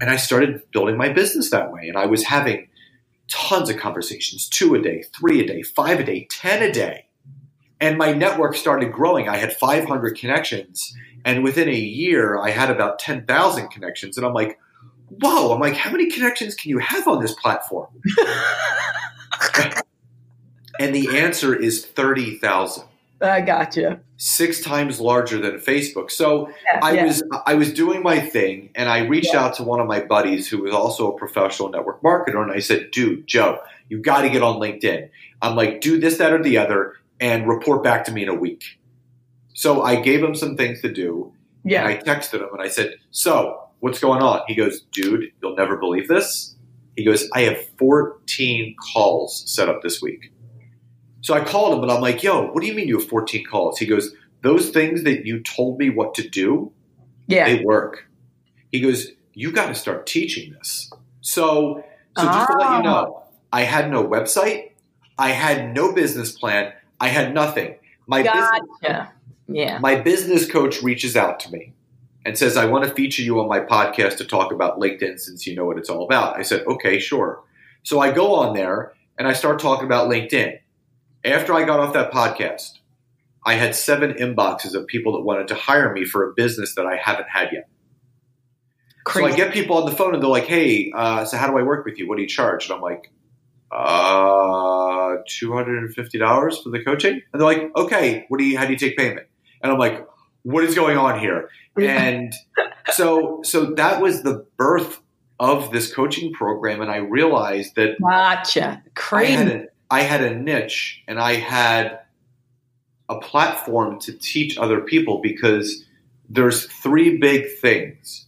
and I started building my business that way. And I was having tons of conversations, two a day, three a day, five a day, ten a day, and my network started growing. I had 500 connections, and within a year, I had about 10,000 connections. And I'm like, whoa! I'm like, how many connections can you have on this platform? And the answer is 30,000 I got you. six times larger than Facebook. So Yeah, I yeah. was I was doing my thing, and I reached Yeah. out to one of my buddies who was also a professional network marketer, and I said, "Dude, Joe, you got to get on LinkedIn." I'm like, "Do this, that, or the other, and report back to me in a week." So I gave him some things to do, and yeah. I texted him, and I said, "So what's going on?" He goes, "Dude, you'll never believe this." He goes, "I have 14 calls set up this week." So I called him and I'm like, yo, what do you mean you have 14 calls? He goes, those things that you told me what to do, yeah. they work. He goes, you got to start teaching this. So, so just to let you know, oh. I had no website. I had no business plan. I had nothing. My business, Yeah. my business coach reaches out to me and says, I want to feature you on my podcast to talk about LinkedIn since you know what it's all about. I said, okay, sure. So I go on there and I start talking about LinkedIn. After I got off that podcast, I had seven inboxes of people that wanted to hire me for a business that I haven't had yet. So I get people on the phone and they're like, hey, uh, so how do I work with you? What do you charge? And I'm like, uh, $250 for the coaching? And they're like, okay, what do you, how do you take payment? And I'm like, what is going on here? And so, so that was the birth of this coaching program. And I realized that Gotcha. I Crazy. had, a, I had a niche and I had a platform to teach other people because there's three big things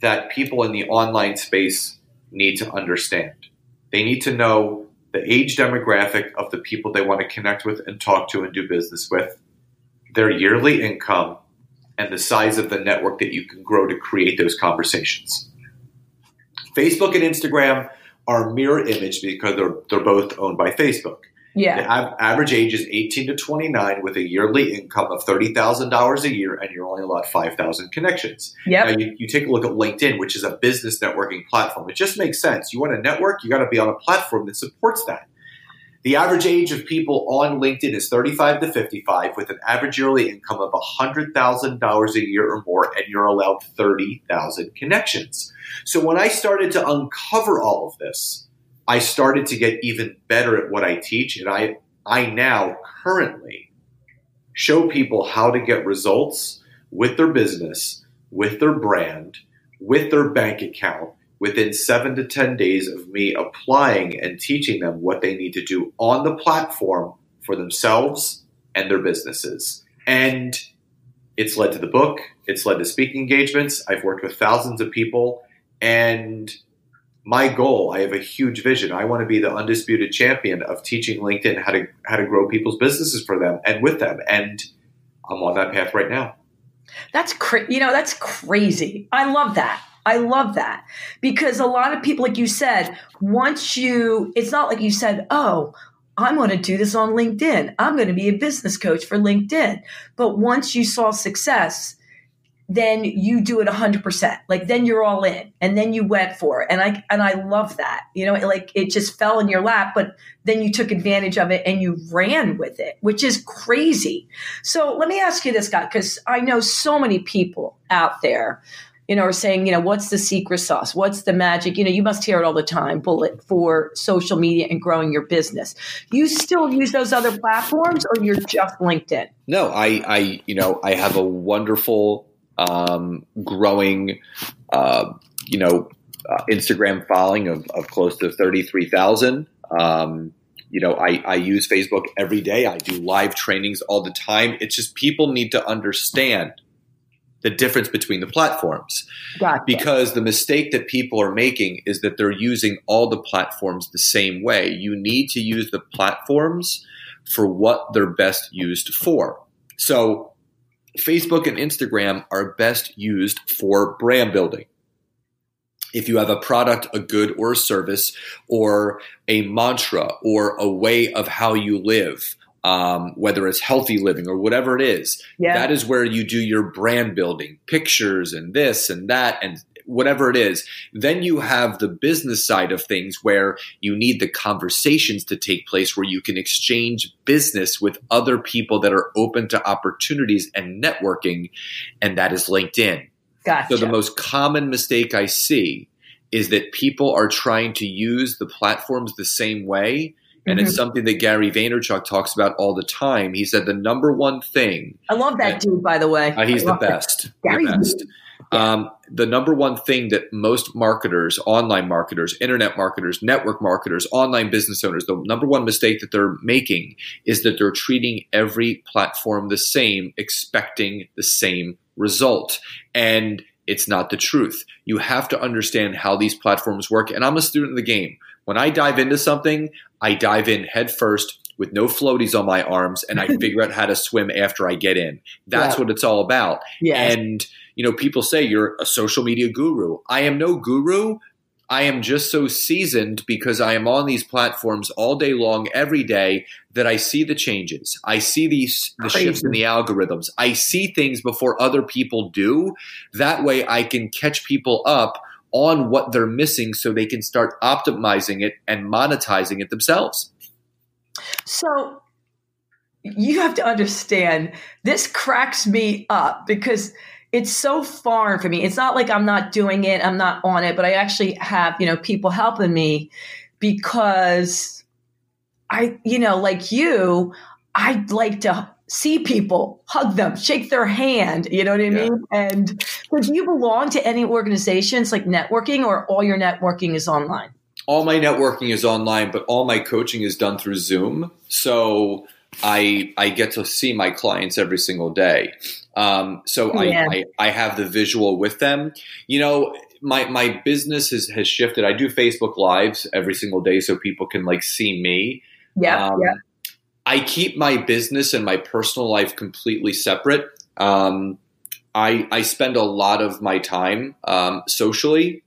that people in the online space need to understand. They need to know the age demographic of the people they want to connect with and talk to and do business with, their yearly income, and the size of the network that you can grow to create those conversations. Facebook and Instagram are mirror image because they're, they're both owned by Facebook. yeah. The av- average age is 18 to 29 with a yearly income of $30,000 a year, and you're only allowed 5,000 connections. Now, you, you take a look at LinkedIn, which is a business networking platform. It just makes sense. You want to network, you got to be on a platform that supports that. The average age of people on LinkedIn is 35 to 55 with an average yearly income of $100,000 a year or more, and you're allowed 30,000 connections. So when I started to uncover all of this, I started to get even better at what I teach, and I I now currently show people how to get results with their business, with their brand, with their bank account within seven to ten days of me applying and teaching them what they need to do on the platform for themselves and their businesses. And it's led to the book. It's led to speaking engagements. I've worked with thousands of people, and my goal i have a huge vision i want to be the undisputed champion of teaching linkedin how to how to grow people's businesses for them and with them and i'm on that path right now That's cra- you know that's crazy. I love that. I love that because a lot of people, like you said, once you, it's not like you said, "Oh, I'm going to do this on LinkedIn. I'm going to be a business coach for LinkedIn." But once you saw success, then you do it 100%. Like then you're all in and then you went for it. And I and I love that. You know, like it just fell in your lap, but then you took advantage of it and you ran with it, which is crazy. So let me ask you this, Scott, because I know so many people out there, you know, are saying, you know, what's the secret sauce? What's the magic? You know, you must hear it all the time, bullet for social media and growing your business. You still use those other platforms or you're just LinkedIn? no i i you know i have a wonderful um, growing uh, you know uh, instagram following of, of close to 33000 um, you know I, I use facebook every day i do live trainings all the time it's just people need to understand the difference between the platforms. Gotcha. Because the mistake that people are making is that they're using all the platforms the same way. You need to use the platforms for what they're best used for. So, Facebook and Instagram are best used for brand building. If you have a product, a good, or a service, or a mantra, or a way of how you live, um, whether it's healthy living or whatever it is. Yeah. That is where you do your brand building, pictures and this and that and whatever it is. Then you have the business side of things where you need the conversations to take place where you can exchange business with other people that are open to opportunities and networking. And that is LinkedIn. Gotcha. So the most common mistake I see is that people are trying to use the platforms the same way. And Mhm. it's something that Gary Vaynerchuk talks about all the time. He said the number one thing, I love that dude, by the way. uh, he's the best. The best. Um, the number one thing that most marketers, online marketers, internet marketers, network marketers, online business owners, the number one mistake that they're making is that they're treating every platform the same, expecting the same result. And it's not the truth. You have to understand how these platforms work. And I'm a student of the game. When I dive into something, I dive in head first with no floaties on my arms and I figure out how to swim after I get in. That's Yeah. what it's all about. And you know, people say you're a social media guru. I am no guru. I am just so seasoned because I am on these platforms all day long, every day, that I see the changes. I see these the Crazy. shifts in the algorithms. I see things before other people do. That way, I can catch people up on what they're missing, so they can start optimizing it and monetizing it themselves. So you have to understand this cracks me up because it's so foreign for me. It's not like I'm not doing it, I'm not on it, but I actually have, you know, people helping me because I, you know, like you, I'd like to see people, hug them, shake their hand, you know what I Yeah. mean? And so do you belong to any organizations like networking or all your networking is online? all my networking is online, but all my coaching is done through Zoom. So I I get to see my clients every single day. Um, so Yeah. I, I I have the visual with them. You know, my my business has has shifted. I do Facebook lives every single day, so people can like see me. Yeah. Um, yeah. I keep my business and my personal life completely separate. Um, I I spend a lot of my time um, socially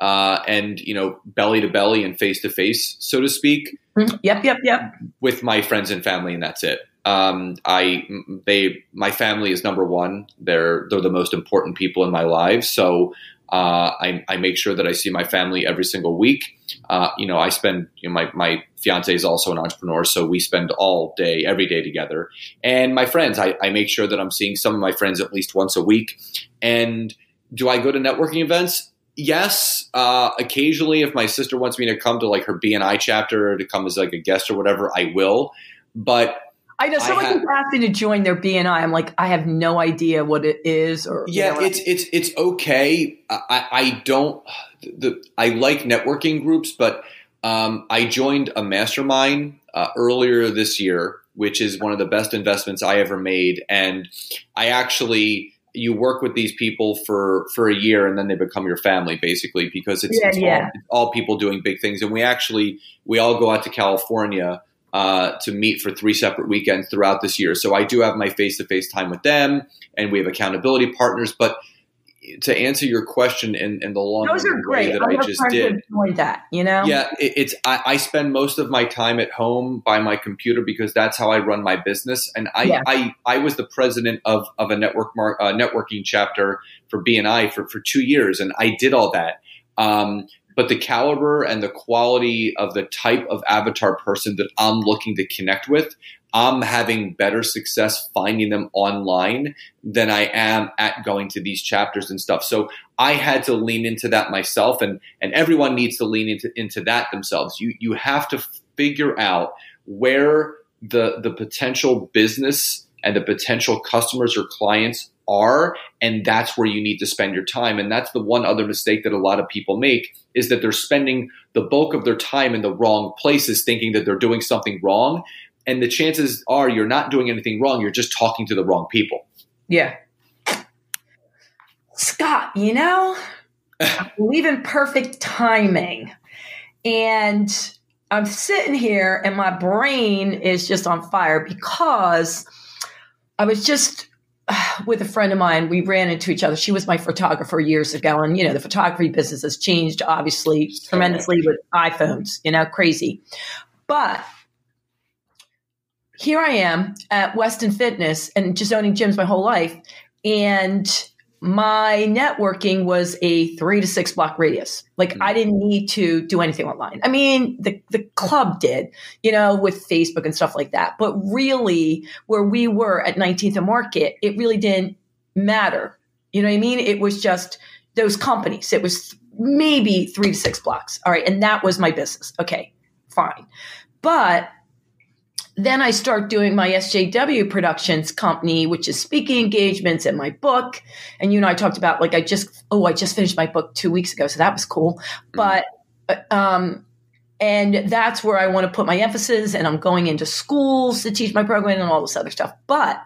uh, and you know belly to belly and face to face, so to speak, Mhm. Yep. Yep. Yep. with my friends and family, and that's it. Um, I they my family is number one. They're they're the most important people in my life. So uh, I, I make sure that I see my family every single week. Uh, you know, I spend you know, my my fiance is also an entrepreneur, so we spend all day every day together. And my friends, I, I make sure that I'm seeing some of my friends at least once a week. And do I go to networking events? Yes, uh, occasionally if my sister wants me to come to like her BNI chapter or to come as like a guest or whatever, I will. But I know I someone have- keeps asking to join their BNI. I'm like, I have no idea what it is, or you yeah, it's it's it's okay. I, I I don't the I like networking groups, but um, I joined a mastermind uh, earlier this year, which is one of the best investments I ever made, and I actually you work with these people for for a year and then they become your family basically because it's, Yeah, it's, yeah. All, it's all people doing big things. And we actually we all go out to california uh, to meet for three separate weekends throughout this year. So i do have my face-to-face time with them and we have accountability partners but to answer your question in, in the long those are way that I i just did that that. You know, yeah, it, it's I, I spend most of my time at home by my computer because that's how I run my business. And I Yeah. I, I was the president of, of a network mar, uh, networking chapter for BNI for for two years, and I did all that. Um, but the caliber and the quality of the type of avatar person that I'm looking to connect with, I'm having better success finding them online than I am at going to these chapters and stuff. So I had to lean into that myself, and and everyone needs to lean into into that themselves. You you have to figure out where the the potential business and the potential customers or clients are, and that's where you need to spend your time. And that's the one other mistake that a lot of people make is that they're spending the bulk of their time in the wrong places, thinking that they're doing something wrong. And the chances are you're not doing anything wrong. You're just talking to the wrong people. yeah. Scott, you know, I believe in perfect timing. And I'm sitting here and my brain is just on fire because I was just with a friend of mine. We ran into each other. She was my photographer years ago. And, you know, the photography business has changed obviously tremendously with iPhones, you know, crazy. But here I am at Weston Fitness and just owning gyms my whole life. And my networking was a three to six block radius. Like mm-hmm. I didn't need to do anything online. I mean, the, the club did, you know, with Facebook and stuff like that. But really, where we were at 19th and Market, it really didn't matter. You know what I mean? It was just those companies. It was maybe three to six blocks. All right. And that was my business. Okay, fine. But then I start doing my SJW Productions company, which is speaking engagements and my book. And you know, I talked about like I just oh, I just finished my book two weeks ago, so that was cool. Mm-hmm. But uh, um, and that's where I want to put my emphasis. And I'm going into schools to teach my program and all this other stuff. But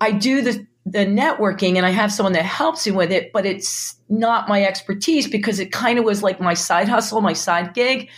I do the the networking and I have someone that helps me with it, but it's not my expertise because it kind of was like my side hustle, my side gig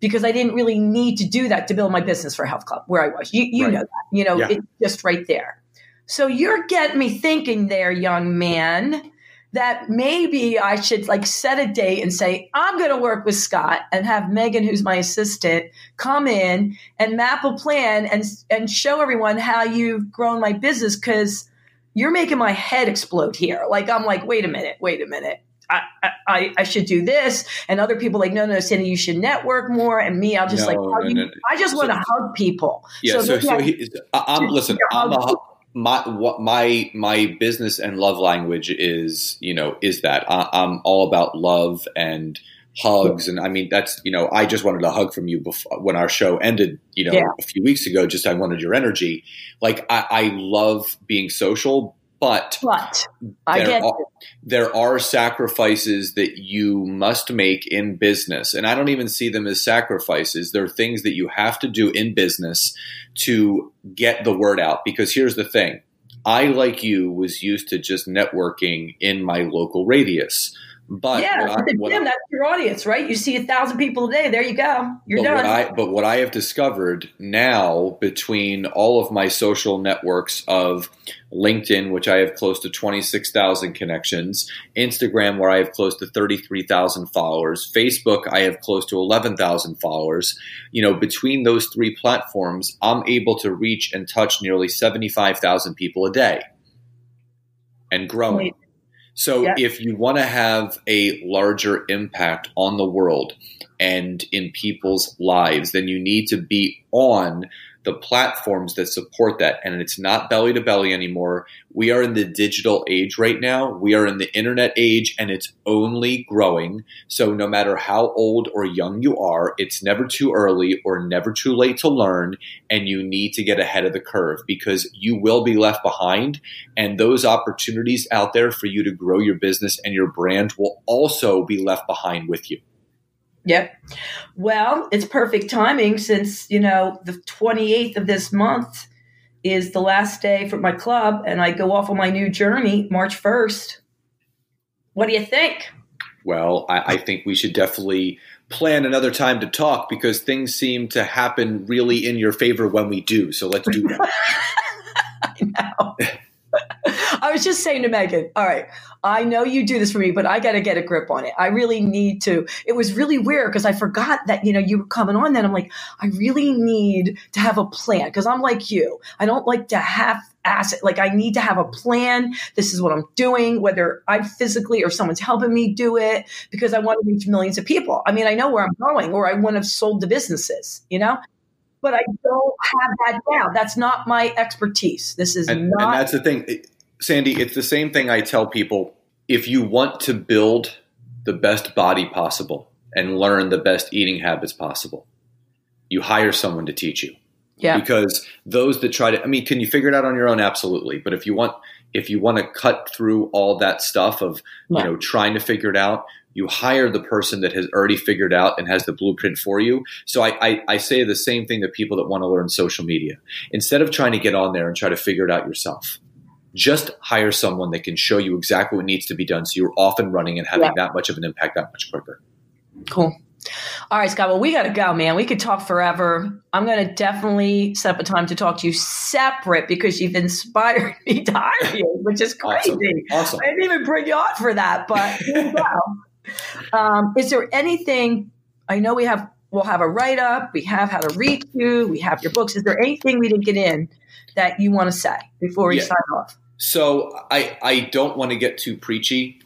because I didn't really need to do that to build my business for Health Club where I was. You, you right. know that, you know, yeah. it's just right there. So you're getting me thinking there, young man, that maybe I should like set a date and say, I'm going to work with Scott and have Megan, who's my assistant, come in and map a plan and, and show everyone how you've grown my business. Cause you're making my head explode here. Like, I'm like, wait a minute, wait a minute. I, I, I, should do this. And other people like, no, no, Sandy, you should network more. And me, I'll just no, like, no, no, I just so, want to hug people. Yeah. So, so, so he, I'm, listen, I'm a, my, what my, my business and love language is, you know, is that I, I'm all about love and, hugs and i mean that's you know i just wanted a hug from you before when our show ended you know yeah. a few weeks ago just i wanted your energy like I, I love being social but, but I there, are, there are sacrifices that you must make in business. And I don't even see them as sacrifices. They're things that you have to do in business to get the word out. Because here's the thing I, like you, was used to just networking in my local radius. But yeah, I, gym, that's your audience, right? You see a thousand people a day. There you go. You're but done. What I, but what I have discovered now between all of my social networks of LinkedIn, which I have close to 26,000 connections, Instagram, where I have close to 33,000 followers, Facebook, I have close to 11,000 followers. You know, between those three platforms, I'm able to reach and touch nearly 75,000 people a day and growing. So if you want to have a larger impact on the world and in people's lives, then you need to be on the platforms that support that. And it's not belly to belly anymore. We are in the digital age right now. We are in the internet age and it's only growing. So no matter how old or young you are, it's never too early or never too late to learn. And you need to get ahead of the curve because you will be left behind. And those opportunities out there for you to grow your business and your brand will also be left behind with you. Yep. Well, it's perfect timing since, you know, the 28th of this month is the last day for my club and I go off on my new journey March 1st. What do you think? Well, I, I think we should definitely plan another time to talk because things seem to happen really in your favor when we do. So let's do that. I know. I was just saying to Megan, all right, I know you do this for me, but I got to get a grip on it. I really need to. It was really weird because I forgot that, you know, you were coming on then. I'm like, I really need to have a plan because I'm like you. I don't like to have asset. Like I need to have a plan. This is what I'm doing, whether I'm physically or someone's helping me do it because I want to reach millions of people. I mean, I know where I'm going or I want to have sold the businesses, you know? But I don't have that down. That's not my expertise. This is and, not. And that's the thing Sandy, it's the same thing I tell people. If you want to build the best body possible and learn the best eating habits possible, you hire someone to teach you. Yeah. Because those that try to, I mean, can you figure it out on your own? Absolutely. But if you want, if you want to cut through all that stuff of, yeah. you know, trying to figure it out, you hire the person that has already figured out and has the blueprint for you. So I, I, I say the same thing to people that want to learn social media. Instead of trying to get on there and try to figure it out yourself, just hire someone that can show you exactly what needs to be done so you're off and running and having yeah. that much of an impact that much quicker. Cool. All right, Scott. Well, we got to go, man. We could talk forever. I'm going to definitely set up a time to talk to you separate because you've inspired me to hire you, which is crazy. Awesome. awesome. I didn't even bring you on for that, but um, is there anything? I know we have. We'll have a write up. We have how to reach you. We have your books. Is there anything we didn't get in that you want to say before we yeah. sign off? So I I don't want to get too preachy,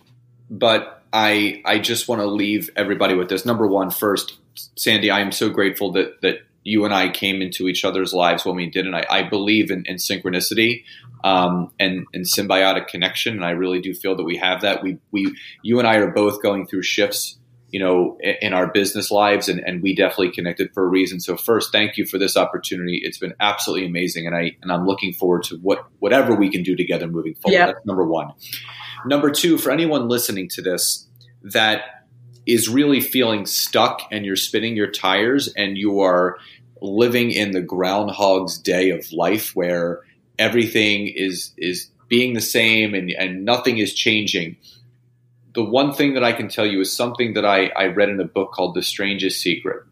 but I I just want to leave everybody with this. Number one, first, Sandy, I am so grateful that that you and I came into each other's lives when we did, and I, I believe in, in synchronicity um, and, and symbiotic connection, and I really do feel that we have that. We we you and I are both going through shifts, you know, in, our business lives, and, and we definitely connected for a reason. So first, thank you for this opportunity. It's been absolutely amazing, and I and I'm looking forward to what whatever we can do together moving forward. Yep. That's number one. Number two, for anyone listening to this that is really feeling stuck and you're spinning your tires and you are living in the groundhog's day of life where everything is is being the same and, and nothing is changing. The one thing that I can tell you is something that I, I read in a book called The Strangest Secret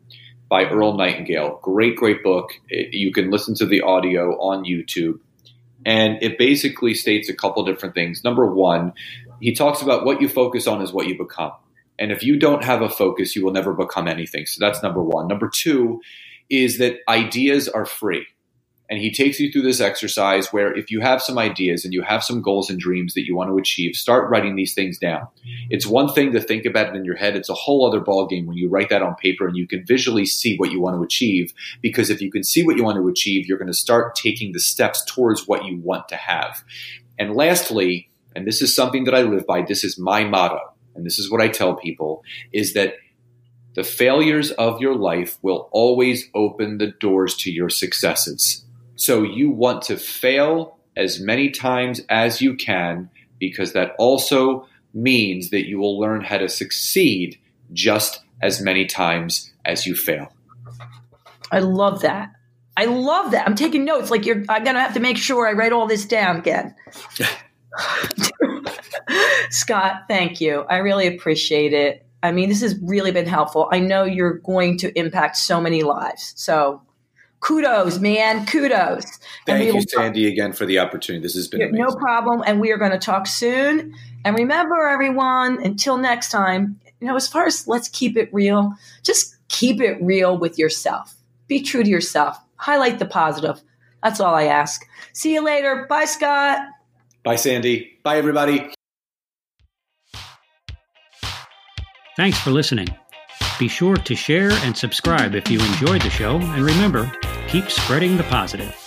by Earl Nightingale. Great, great book. It, you can listen to the audio on YouTube. And it basically states a couple different things. Number one, he talks about what you focus on is what you become. And if you don't have a focus, you will never become anything. So that's number one. Number two is that ideas are free. And he takes you through this exercise where if you have some ideas and you have some goals and dreams that you want to achieve, start writing these things down. It's one thing to think about it in your head. It's a whole other ballgame when you write that on paper and you can visually see what you want to achieve. Because if you can see what you want to achieve, you're going to start taking the steps towards what you want to have. And lastly, and this is something that I live by, this is my motto, and this is what I tell people, is that the failures of your life will always open the doors to your successes. So you want to fail as many times as you can because that also means that you will learn how to succeed just as many times as you fail. I love that. I love that. I'm taking notes. Like you're, I'm gonna have to make sure I write all this down again. Scott, thank you. I really appreciate it. I mean, this has really been helpful. I know you're going to impact so many lives. So kudos, man. Kudos. Thank you, Sandy, talk- again for the opportunity. This has been amazing. No problem. And we are going to talk soon. And remember, everyone, until next time, you know, as far as let's keep it real, just keep it real with yourself. Be true to yourself. Highlight the positive. That's all I ask. See you later. Bye, Scott. Bye, Sandy. Bye, everybody. Thanks for listening. Be sure to share and subscribe if you enjoyed the show, and remember, keep spreading the positive.